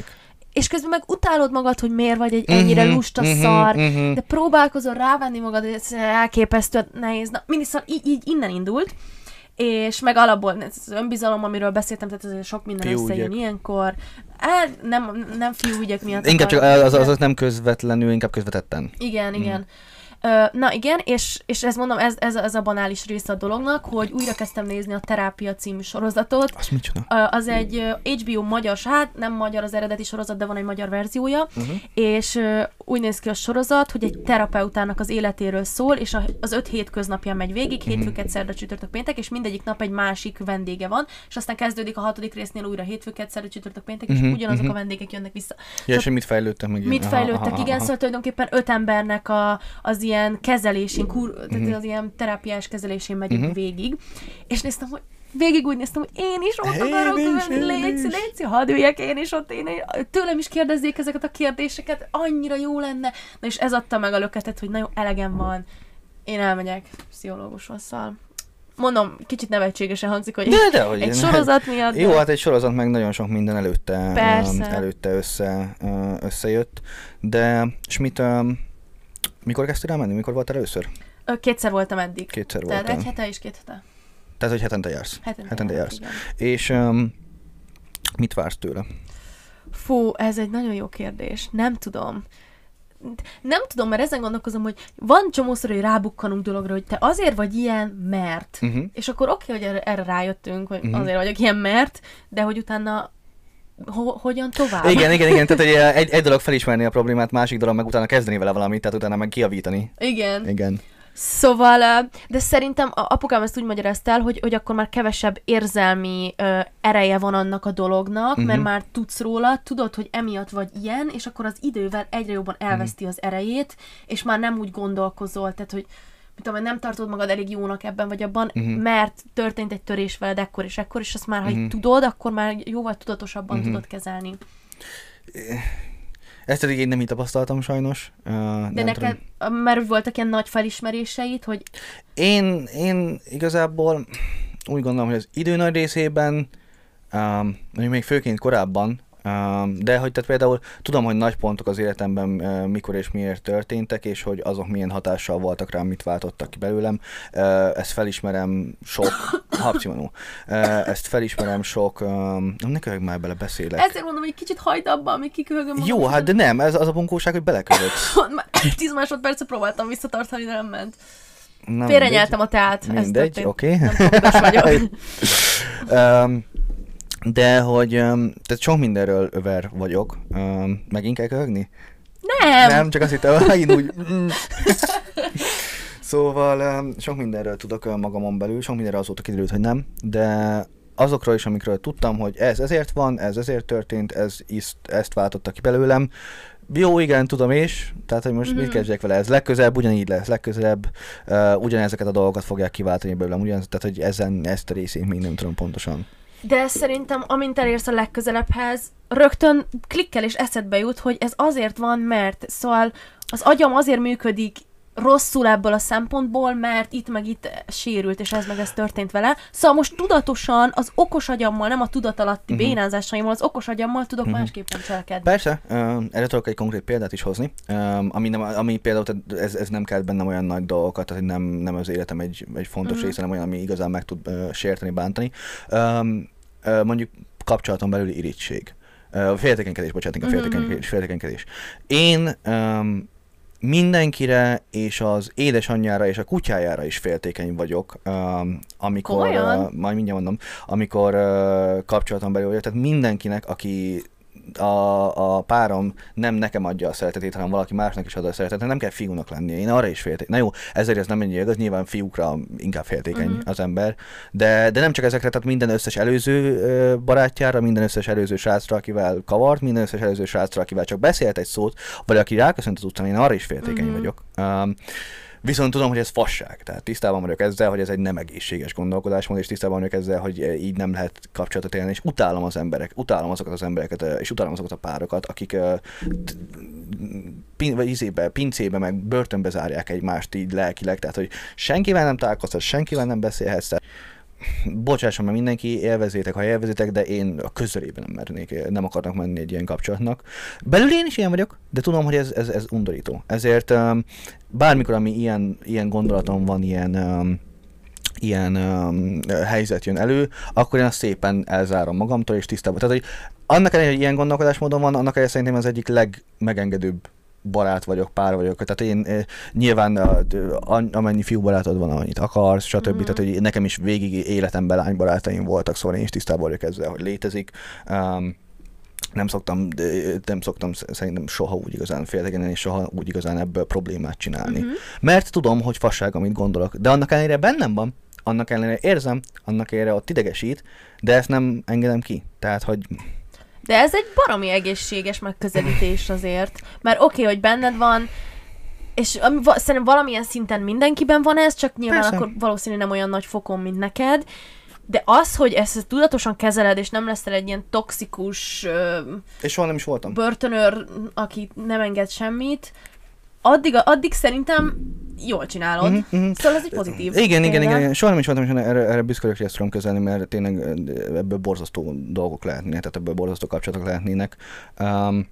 Speaker 1: És közben meg utálod magad, hogy miért vagy egy ennyire
Speaker 2: Mhm,
Speaker 1: lusta
Speaker 2: mhm,
Speaker 1: szar,
Speaker 2: mhm.
Speaker 1: de próbálkozol rávenni magad, hogy ez elképesztő nehéz. Na, mindig szóval így, így innen indult, és meg alapból ez az önbizalom, amiről beszéltem, tehát azért sok minden
Speaker 2: Fiúügyek.
Speaker 1: összejön ilyenkor. Hát, nem, nem fiúügyek miatt.
Speaker 2: Inkább csak az, az nem közvetlenül, inkább közvetetten.
Speaker 1: igen, igen. Ö, na igen, és, és ez mondom, ez, ez, ez a banális része a dolognak, hogy újra kezdtem nézni a Terápia című sorozatot.
Speaker 2: Csinál?
Speaker 1: Ö, Az egy HBO magyar, hát nem magyar az eredeti sorozat, de van egy magyar verziója,
Speaker 2: Uh-huh.
Speaker 1: és úgy néz ki a sorozat, hogy egy terapeutának az életéről szól, és az öt hétköznapján megy végig,
Speaker 2: Mhm.
Speaker 1: hétfőket, szerda, csütörtök, péntek, és mindegyik nap egy másik vendége van, és aztán kezdődik a hatodik résznél újra hétfőket, szerda, csütörtök, péntek, és
Speaker 2: Mhm,
Speaker 1: ugyanazok
Speaker 2: mhm.
Speaker 1: a vendégek jönnek vissza.
Speaker 2: Ja, és hogy mit fejlődtek meg?
Speaker 1: Mit
Speaker 2: Aha,
Speaker 1: fejlődtek,
Speaker 2: aha,
Speaker 1: igen,
Speaker 2: aha.
Speaker 1: szóval tulajdonképpen öt embernek a, az ilyen kezelésén, kur, tehát az ilyen terápiás kezelésén megyünk végig, és néztem, hogy végig úgy néztem, hogy én is ott
Speaker 2: Én
Speaker 1: akarok
Speaker 2: is,
Speaker 1: ülni, légy, légy, hadd üljek én is ott, én, tőlem is kérdezzék ezeket a kérdéseket, annyira jó lenne, na és ez adta meg a löketet, hogy na jó, elegem van, én elmegyek pszichológushoz, szóval mondom, kicsit nevetségesen hangzik, hogy
Speaker 2: De, de, hogy
Speaker 1: egy sorozat miatt, de-
Speaker 2: Jó, hát egy sorozat meg nagyon sok minden előtte,
Speaker 1: Persze.
Speaker 2: um, előtte össze, összejött. De, um, mikor kezdtél el menni? Mikor voltál először?
Speaker 1: Kétszer voltam eddig.
Speaker 2: Kétszer
Speaker 1: Tehát
Speaker 2: voltál.
Speaker 1: egy hete és két hete.
Speaker 2: Tehát, hogy hetente jársz.
Speaker 1: Hetente,
Speaker 2: Hetente jársz.
Speaker 1: igen.
Speaker 2: És um, mit vársz tőle?
Speaker 1: Fú, ez egy nagyon jó kérdés. Nem tudom. Nem tudom, mert ezen gondolkozom, hogy van csomószor, hogy rábukkanunk dologra, hogy te azért vagy ilyen, mert.
Speaker 2: Uh-huh.
Speaker 1: És akkor oké, hogy erre, erre rájöttünk, hogy
Speaker 2: Mhm.
Speaker 1: azért vagyok ilyen, mert, de hogy utána ho- hogyan tovább?
Speaker 2: Igen, igen, igen, tehát hogy egy, egy dolog felismerni a problémát, másik dolog meg utána kezdeni vele valamit, tehát utána meg kiavítani.
Speaker 1: Igen.
Speaker 2: Igen.
Speaker 1: Szóval, de szerintem apukám ezt úgy magyarázta el, hogy, hogy akkor már kevesebb érzelmi ö, ereje van annak a dolognak, mert
Speaker 2: Mhm.
Speaker 1: már tudsz róla, tudod, hogy emiatt vagy ilyen, és akkor az idővel egyre jobban elveszti az erejét, és már nem úgy gondolkozol, tehát, hogy mit tudom, nem tartod magad elég jónak ebben vagy abban,
Speaker 2: Mhm.
Speaker 1: mert történt egy törés veled ekkor és ekkor, és azt már, ha
Speaker 2: Mhm.
Speaker 1: így tudod, akkor már jóval tudatosabban
Speaker 2: Mhm.
Speaker 1: tudod kezelni.
Speaker 2: Ezt eddig én nem így tapasztaltam sajnos. Uh,
Speaker 1: De neked,
Speaker 2: Tudom.
Speaker 1: mert voltak ilyen nagy felismeréseit, hogy
Speaker 2: Én, én igazából úgy gondolom, hogy az idő nagy részében, um, még főként korábban, de hogy tehát például tudom, hogy nagy pontok az életemben mikor és miért történtek, és hogy azok milyen hatással voltak rám, mit váltottak ki belőlem. Ezt felismerem sok, hapcimanó, ezt felismerem sok, ne köhög már bele, beszélek.
Speaker 1: ezért mondom, hogy kicsit hagyd abba, amíg kiköhögöm magam,
Speaker 2: Jó, hát de nem, ez az a bunkóság, hogy beleköhögsz.
Speaker 1: Már 10 másodperce próbáltam visszatartani, de nem ment. Félrenyeltem a teát.
Speaker 2: Mindegy, oké.
Speaker 1: Nem vagyok.
Speaker 2: um, de hogy, tehát sok mindenről över vagyok. Megint kell köhögni?
Speaker 1: Nem.
Speaker 2: Nem, csak azt hittem, hogy úgy... mm. szóval sok mindenről tudok magamon belül, sok mindenről azóta kiderült, hogy nem, de azokról is, amikről tudtam, hogy ez ezért van, ez ezért történt, ez ezt, ezt váltotta ki belőlem. Jó, igen, tudom is, tehát hogy most mm-hmm. mit
Speaker 1: Mhm.
Speaker 2: kezdjek vele, ez legközelebb ugyanígy lesz, legközelebb uh, ugyanezeket a dolgokat fogják kiváltani belőlem, ugyanez, tehát hogy ezen, ezt a részét még nem tudom pontosan.
Speaker 1: De szerintem, amint elérsz a legközelebbhez, rögtön klikkel és eszedbe jut, hogy ez azért van, mert. Szóval az agyam azért működik rosszul ebből a szempontból, mert itt meg itt sérült, és ez meg ez történt vele. Szóval most tudatosan az okos agyammal, nem a tudatalatti
Speaker 2: Mhm.
Speaker 1: uh-huh. bénázásaimmal, az okos agyammal tudok
Speaker 2: Mhm.
Speaker 1: uh-huh. másképpen cselekedni.
Speaker 2: Persze, uh, erre tudok egy konkrét példát is hozni, um, ami, nem, ami például ez, ez nem kell bennem olyan nagy dolgokat, tehát hogy nem, nem az életem egy, egy fontos
Speaker 1: Mhm.
Speaker 2: része, nem olyan, ami igazán meg tud uh, sérteni, bántani. Um, uh, mondjuk kapcsolaton belüli irítség. Uh, féltékenykedés, bocsánat, inkább
Speaker 1: Mhm,
Speaker 2: féltékenykedés, féltékenykedés. Én um, mindenkire és az édesanyjára és a kutyájára is féltékeny vagyok, um, amikor,
Speaker 1: Komolyan?
Speaker 2: uh, majd mindjárt mondom, amikor uh, kapcsolaton belül vagyok, tehát mindenkinek, aki a, a párom nem nekem adja a szeretetét, hanem valaki másnak is ad a szeretetet, nem kell fiúnak lennie. Én arra is félték. Na jó, ezért ez nem ennyire igaz, nyilván fiúkra inkább féltékeny uh-huh. az ember, de, de nem csak ezekre, tehát minden összes előző barátjára, minden összes előző srácra, akivel kavart, minden összes előző srácra, akivel csak beszélt egy szót, vagy aki ráköszönt az utcán, én arra is féltékeny uh-huh. vagyok. Um, Viszont tudom, hogy ez fasság. Tehát tisztában vagyok ezzel, hogy ez egy nem egészséges gondolkodásmód, és tisztában vagyok ezzel, hogy így nem lehet kapcsolatot élni, és utálom az emberek, utálom azokat az embereket, és utálom azokat a párokat, akik pin, vagy izébe, pincébe, meg börtönbe zárják egymást így lelkileg, tehát hogy senkivel nem találkozhat, senkivel nem beszélhetsz, bocsásson meg mindenki, élvezétek, ha élvezétek, de én a közelében nem mernék, nem akarnak menni egy ilyen kapcsolatnak. Belül én is ilyen vagyok, de tudom, hogy ez, ez, ez undorító. Ezért um, bármikor, ami ilyen, ilyen gondolatom van, ilyen um, ilyen um, helyzet jön elő, akkor én azt szépen elzárom magamtól, és tisztában. Tehát, hogy annak ellenére, hogy ilyen gondolkodásmódon van, annak ellenére szerintem az egyik legmegengedőbb barát vagyok, pár vagyok. Tehát én eh, nyilván amennyi fiú barátod van, amennyit akarsz, stb. Mm-hmm. Tehát hogy nekem is végig életemben lánybarátaim voltak, szóval én is tisztában vagyok ezzel, hogy létezik. Um, nem szoktam, nem szoktam szerintem soha úgy igazán féltegen és soha úgy igazán ebből problémát csinálni. Mm-hmm. Mert tudom, hogy fasság, amit gondolok, de annak ellenére bennem van, annak ellenére érzem, annak ellenére ott idegesít, de ezt nem engedem ki. Tehát, hogy
Speaker 1: de ez egy baromi egészséges megközelítés azért. Mert oké, okay, hogy benned van, és ami, szerintem valamilyen szinten mindenkiben van ez, csak nyilván Persze. akkor valószínűleg nem olyan nagy fokon, mint neked. De az, hogy ezt tudatosan kezeled, és nem leszel egy ilyen toxikus...
Speaker 2: és soha nem is voltam.
Speaker 1: Börtönőr, aki nem enged semmit, addig, addig szerintem jól csinálod. Mm-hmm. Mhm. Szóval ez egy pozitív.
Speaker 2: Igen, igen, igen, igen. Soha nem is voltam, és erre, erre büszke hogy ezt tudom kezelni, mert tényleg ebből borzasztó dolgok lehetnének, tehát ebből borzasztó kapcsolatok lehetnének. Um,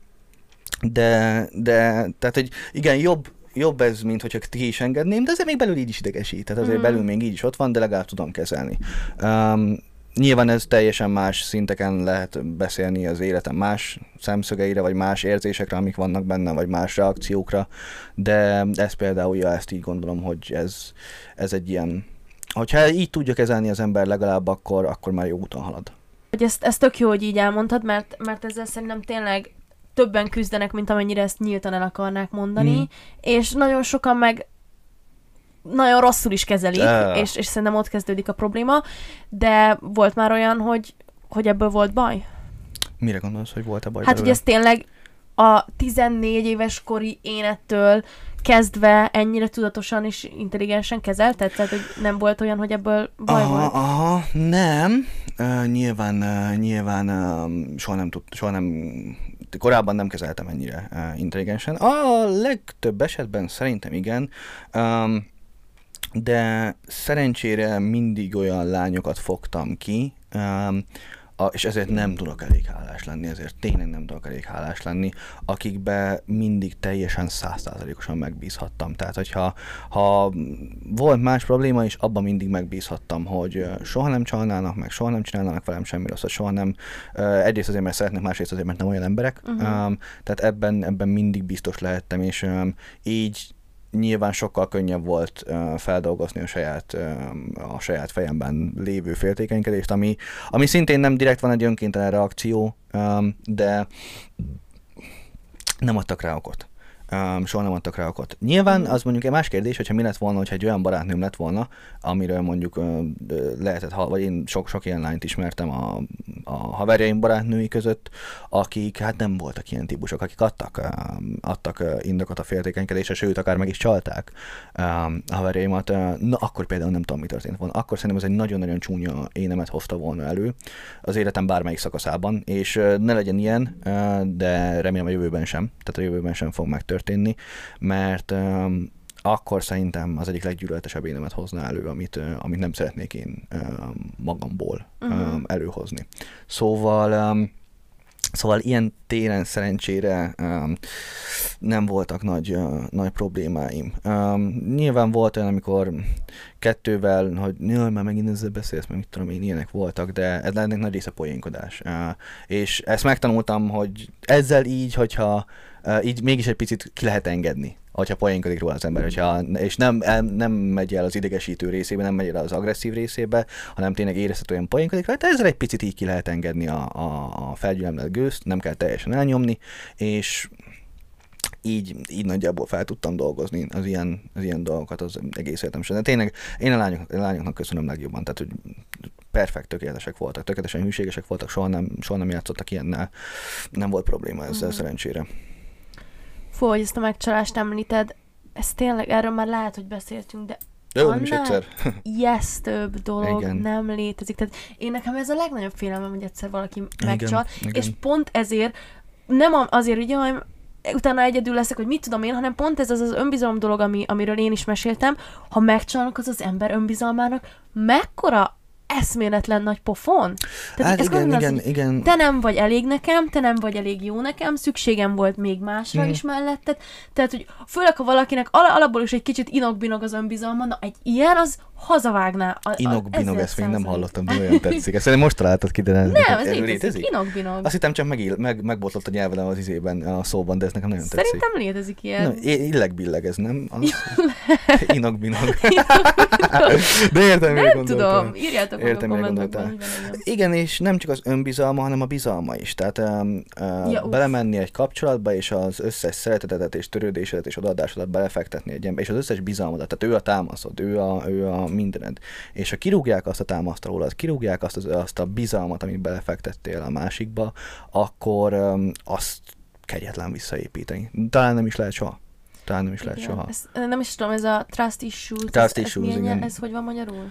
Speaker 2: de, de, tehát, hogy igen, jobb, jobb ez, mint hogyha ti is engedném, de azért még belül így is idegesít. Tehát azért mm. belül még így is ott van, de legalább tudom kezelni. Um, Nyilván ez teljesen más szinteken lehet beszélni az életem más szemszögeire, vagy más érzésekre, amik vannak benne, vagy más reakciókra, de ez például, ja, ezt így gondolom, hogy ez, ez egy ilyen, hogyha így tudja kezelni az ember legalább, akkor, akkor már jó úton halad.
Speaker 1: Hogy ezt, ezt tök jó, hogy így elmondtad, mert, mert ezzel szerintem tényleg többen küzdenek, mint amennyire ezt nyíltan el akarnák mondani, mm. és nagyon sokan meg nagyon rosszul is kezelik, és, és szerintem ott kezdődik a probléma, de volt már olyan, hogy, hogy ebből volt baj?
Speaker 2: Mire gondolsz, hogy volt-e baj?
Speaker 1: Hát, hogy ez tényleg a 14 éves kori énettől kezdve ennyire tudatosan és intelligensen kezelted? Tehát, hogy nem volt olyan, hogy ebből baj
Speaker 2: aha,
Speaker 1: volt?
Speaker 2: Aha, nem. Uh, nyilván, uh, nyilván uh, soha nem tud, soha nem korábban nem kezeltem ennyire uh, intelligensen. A legtöbb esetben szerintem igen. Um, de szerencsére mindig olyan lányokat fogtam ki, um, a, és ezért nem tudok elég hálás lenni, ezért tényleg nem tudok elég hálás lenni, akikbe mindig teljesen százszázalékosan megbízhattam. Tehát, hogyha ha volt más probléma is, abban mindig megbízhattam, hogy soha nem csalnának meg, soha nem csinálnának velem semmi rosszat, soha nem. Egyrészt azért, mert szeretnek, másrészt azért, mert nem olyan emberek. Uh-huh. Um, tehát ebben, ebben mindig biztos lehettem, és um, így nyilván sokkal könnyebb volt feldolgozni a saját, uh, a saját fejemben lévő féltékenykedést, ami, ami szintén nem direkt van egy önkéntelen reakció, de nem adtak rá okot um, soha nem adtak rá okot. Nyilván mm. az mondjuk egy más kérdés, hogyha mi lett volna, hogyha egy olyan barátnőm lett volna, amiről mondjuk uh, lehetett, ha, vagy én sok-sok ilyen lányt ismertem a, a haverjaim barátnői között, akik hát nem voltak ilyen típusok, akik adtak, um, adtak uh, indokot a féltékenykedésre, sőt, akár meg is csalták um, a haverjaimat, uh, na akkor például nem tudom, mi történt volna. Akkor szerintem ez egy nagyon-nagyon csúnya énemet hozta volna elő az életem bármelyik szakaszában, és uh, ne legyen ilyen, uh, de remélem a jövőben sem, tehát a jövőben sem fog megtörténni történni, mert um, akkor szerintem az egyik leggyűlöletesebb énemet hozna elő, amit, uh, amit nem szeretnék én um, magamból uh-huh. előhozni. Szóval um, Szóval ilyen téren szerencsére um, nem voltak nagy, uh, nagy problémáim. Um, nyilván volt olyan, amikor kettővel, hogy jaj, már megint ezzel beszélsz, mert mit tudom én, ilyenek voltak, de ez ennek nagy része poénkodás. Uh, és ezt megtanultam, hogy ezzel így, hogyha így mégis egy picit ki lehet engedni hogyha poénkodik róla az ember, hogyha, és nem, nem megy el az idegesítő részébe, nem megy el az agresszív részébe, hanem tényleg érezhetően poénkodik rajta, ezzel egy picit így ki lehet engedni a, a, a felgyülemlett gőzt, nem kell teljesen teljesen elnyomni, és így, így nagyjából fel tudtam dolgozni az ilyen, az ilyen dolgokat az egész életem De tényleg én a, lányok, a lányoknak köszönöm legjobban, tehát hogy perfekt, tökéletesek voltak, tökéletesen hűségesek voltak, soha nem, soha nem játszottak ilyennel, nem volt probléma ezzel mm. szerencsére.
Speaker 1: Fú, hogy ezt a megcsalást említed, ez tényleg, erről már lehet, hogy beszéltünk, de
Speaker 2: jó, nem is egyszer.
Speaker 1: több dolog igen. nem létezik. Tehát én nekem ez a legnagyobb félelmem, hogy egyszer valaki megcsal, igen, és igen. pont ezért nem azért, hogy jaj, utána egyedül leszek, hogy mit tudom én, hanem pont ez az az önbizalom dolog, ami, amiről én is meséltem, ha megcsalnak, az az ember önbizalmának mekkora eszméletlen nagy pofon.
Speaker 2: Tehát hát igen, igen, az, igen.
Speaker 1: Te nem vagy elég nekem, te nem vagy elég jó nekem, szükségem volt még másra mm. is melletted. Tehát, hogy főleg, ha valakinek al- alapból is egy kicsit inokbinog az önbizalma, na egy ilyen az hazavágná.
Speaker 2: A, inokbinog, ezt még nem hallottam, de olyan tetszik. Ezt most találtad ki, de
Speaker 1: nem, nem ez létezik. létezik? Inokbinog.
Speaker 2: Azt hittem csak meg, meg, megbotlott a nyelvedem az izében, a szóban, de ez nekem nagyon
Speaker 1: Szerintem
Speaker 2: tetszik.
Speaker 1: Szerintem létezik ilyen.
Speaker 2: Na, illeg-billeg ez, nem? inokbinog. de értem,
Speaker 1: Nem tudom, írjátok
Speaker 2: Értem, mire gondoltál. Igen, és nem csak az önbizalma, hanem a bizalma is. Tehát um, uh, ja, belemenni egy kapcsolatba, és az összes szeretetedet és törődésedet és odaadásodat belefektetni egy ember, és az összes bizalmadat, tehát ő a támaszod, ő a, ő a mindened. És ha kirúgják azt a támaszt rólad, kirúgják azt, az, azt a bizalmat, amit belefektettél a másikba, akkor um, azt kegyetlen visszaépíteni. Talán nem is lehet soha. Talán nem is lehet soha.
Speaker 1: Ez, nem is tudom, ez a trust issues.
Speaker 2: Trust ez, issues, ez,
Speaker 1: igen. ez hogy van magyarul?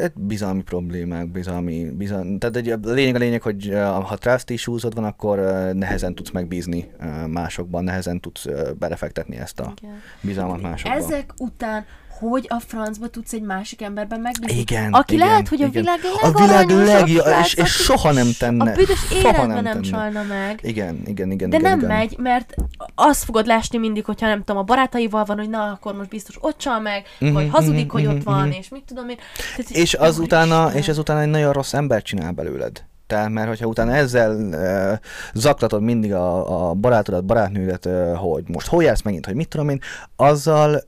Speaker 2: Hát bizalmi problémák, bizalmi, bizalmi, tehát egy, a lényeg a lényeg, hogy ha trust issues van, akkor nehezen tudsz megbízni másokban, nehezen tudsz belefektetni ezt a bizalmat másokban.
Speaker 1: Ezek után hogy a francba tudsz egy másik emberben megbízni.
Speaker 2: Igen,
Speaker 1: Aki
Speaker 2: igen,
Speaker 1: lehet, hogy a
Speaker 2: igen.
Speaker 1: világ
Speaker 2: A világ legjobb, és, és soha nem tenne.
Speaker 1: A büdös életben nem,
Speaker 2: nem
Speaker 1: csalna meg.
Speaker 2: Igen, igen, igen.
Speaker 1: De
Speaker 2: igen,
Speaker 1: nem
Speaker 2: igen.
Speaker 1: megy, mert azt fogod lesni mindig, hogyha nem tudom, a barátaival van, hogy na, akkor most biztos ott csal meg, uh-huh, vagy hazudik, uh-huh, hogy uh-huh, ott van, uh-huh. és mit tudom én.
Speaker 2: Tehát, és az utána, és ez utána egy nagyon rossz ember csinál belőled. Tehát, mert hogyha utána ezzel uh, zaklatod mindig a, a barátodat, barátnődet, uh, hogy most hol jársz megint, hogy mit tudom én, azzal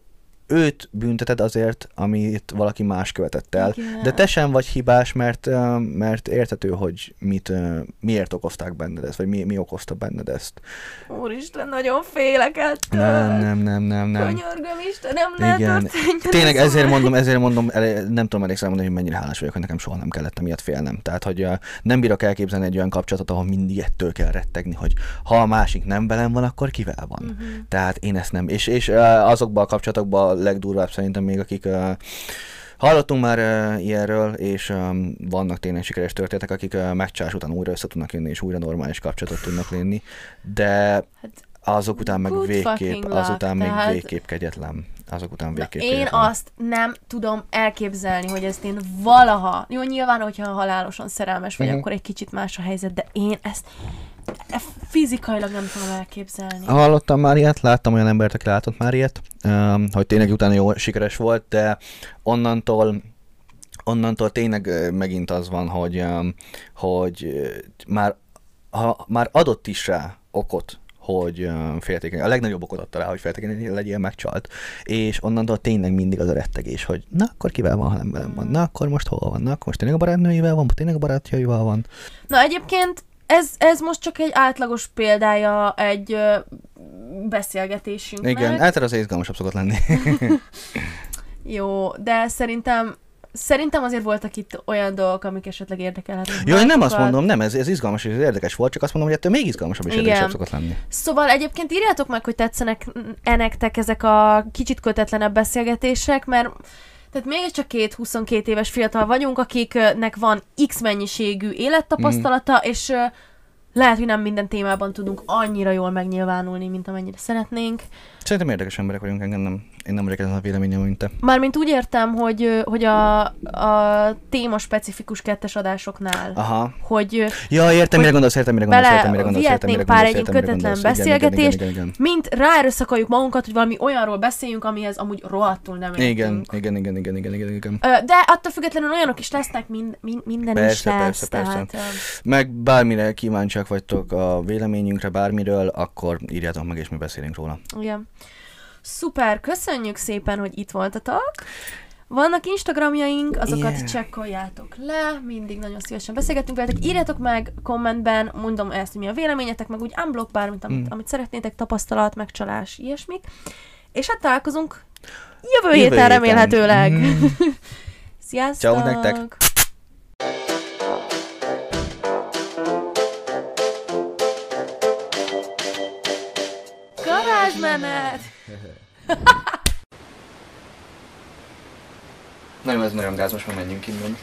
Speaker 2: őt bünteted azért, amit valaki más követett el. Igen. De te sem vagy hibás, mert, mert értető, hogy mit, miért okozták benned ezt, vagy mi, mi okozta benned ezt.
Speaker 1: Úristen, nagyon félek ettől.
Speaker 2: Nem, nem, nem, nem, nem.
Speaker 1: Könyörgöm Isten, nem lehet Igen.
Speaker 2: Tényleg ezért mondom, ezért mondom, nem tudom elég mondani, hogy mennyire hálás vagyok, hogy nekem soha nem kellett miatt félnem. Tehát, hogy nem bírok elképzelni egy olyan kapcsolatot, ahol mindig ettől kell rettegni, hogy ha a másik nem velem van, akkor kivel van. Uh-huh. Tehát én ezt nem. És, és azokban a kapcsolatokban legdurvább szerintem még, akik uh, Hallottunk már uh, ilyenről, és um, vannak tényleg sikeres történetek, akik uh, megcsás után újra össze tudnak jönni, és újra normális kapcsolatot tudnak lenni, de hát, azok után meg végképp, azután még tehát... végképp kegyetlen. Azok után végképp
Speaker 1: Én kegyetlen. azt nem tudom elképzelni, hogy ezt én valaha, jó, nyilván, hogyha halálosan szerelmes vagy, uh-huh. akkor egy kicsit más a helyzet, de én ezt fizikailag nem tudom elképzelni.
Speaker 2: Hallottam már ilyet, láttam olyan embert, aki látott már ilyet, um, hogy tényleg utána jó sikeres volt, de onnantól onnantól tényleg megint az van, hogy, um, hogy már, ha már adott is rá okot, hogy féltékeny, a legnagyobb okot adta rá, hogy féltékeny legyél megcsalt, és onnantól tényleg mindig az a rettegés, hogy na, akkor kivel van, ha nem velem van, na, akkor most hol van, na, akkor most tényleg a barátnőivel van, tényleg a barátjaival van.
Speaker 1: Na, egyébként ez, ez most csak egy átlagos példája egy ö, beszélgetésünknek.
Speaker 2: Igen, általában az izgalmasabb szokott lenni.
Speaker 1: Jó, de szerintem Szerintem azért voltak itt olyan dolgok, amik esetleg érdekelhetnek.
Speaker 2: Jó, én nem azt mondom, nem, ez, ez izgalmas és ez érdekes volt, csak azt mondom, hogy ettől még izgalmasabb és érdekesebb szokott lenni.
Speaker 1: Szóval egyébként írjátok meg, hogy tetszenek enektek ezek a kicsit kötetlenebb beszélgetések, mert tehát mégiscsak két 22 éves fiatal vagyunk, akiknek van X mennyiségű élettapasztalata, mm. és lehet, hogy nem minden témában tudunk annyira jól megnyilvánulni, mint amennyire szeretnénk.
Speaker 2: Szerintem érdekes emberek vagyunk, engem nem, én nem vagyok ezen a véleményem, mint te.
Speaker 1: Mármint úgy értem, hogy, hogy a, a téma specifikus kettes adásoknál,
Speaker 2: Aha.
Speaker 1: hogy...
Speaker 2: Ja, értem, mire gondolsz, értem, mire gondolsz, értem, mire gondolsz,
Speaker 1: értem, mire
Speaker 2: pár
Speaker 1: egy kötetlen beszélgetést, mint ráerőszakoljuk magunkat, hogy valami olyanról beszéljünk, amihez amúgy rohadtul nem
Speaker 2: értünk. Igen, igen, igen, igen, igen, igen, igen.
Speaker 1: De attól függetlenül olyanok is lesznek, mind, mind, minden
Speaker 2: persze,
Speaker 1: is lesz.
Speaker 2: Persze, persze. Tehát, Meg bármire kíváncsiak vagytok a véleményünkre, bármiről, akkor írjátok meg, és mi beszélünk róla.
Speaker 1: Igen. Szuper, köszönjük szépen, hogy itt voltatok. Vannak Instagramjaink, azokat
Speaker 2: Yeah.
Speaker 1: csekkoljátok le, mindig nagyon szívesen beszélgetünk veletek. Írjátok meg kommentben, mondom ezt, hogy mi a véleményetek, meg úgy unblock bármit, amit, mm. amit szeretnétek, tapasztalat, megcsalás, ilyesmik. És hát találkozunk jövő,
Speaker 2: Jövő
Speaker 1: héten
Speaker 2: héten.
Speaker 1: remélhetőleg.
Speaker 2: Mm.
Speaker 1: Sziasztok!
Speaker 2: Ciao nektek.
Speaker 1: Garázsmenet!
Speaker 2: Na jó, ez nagyon gáz, most már menjünk innen.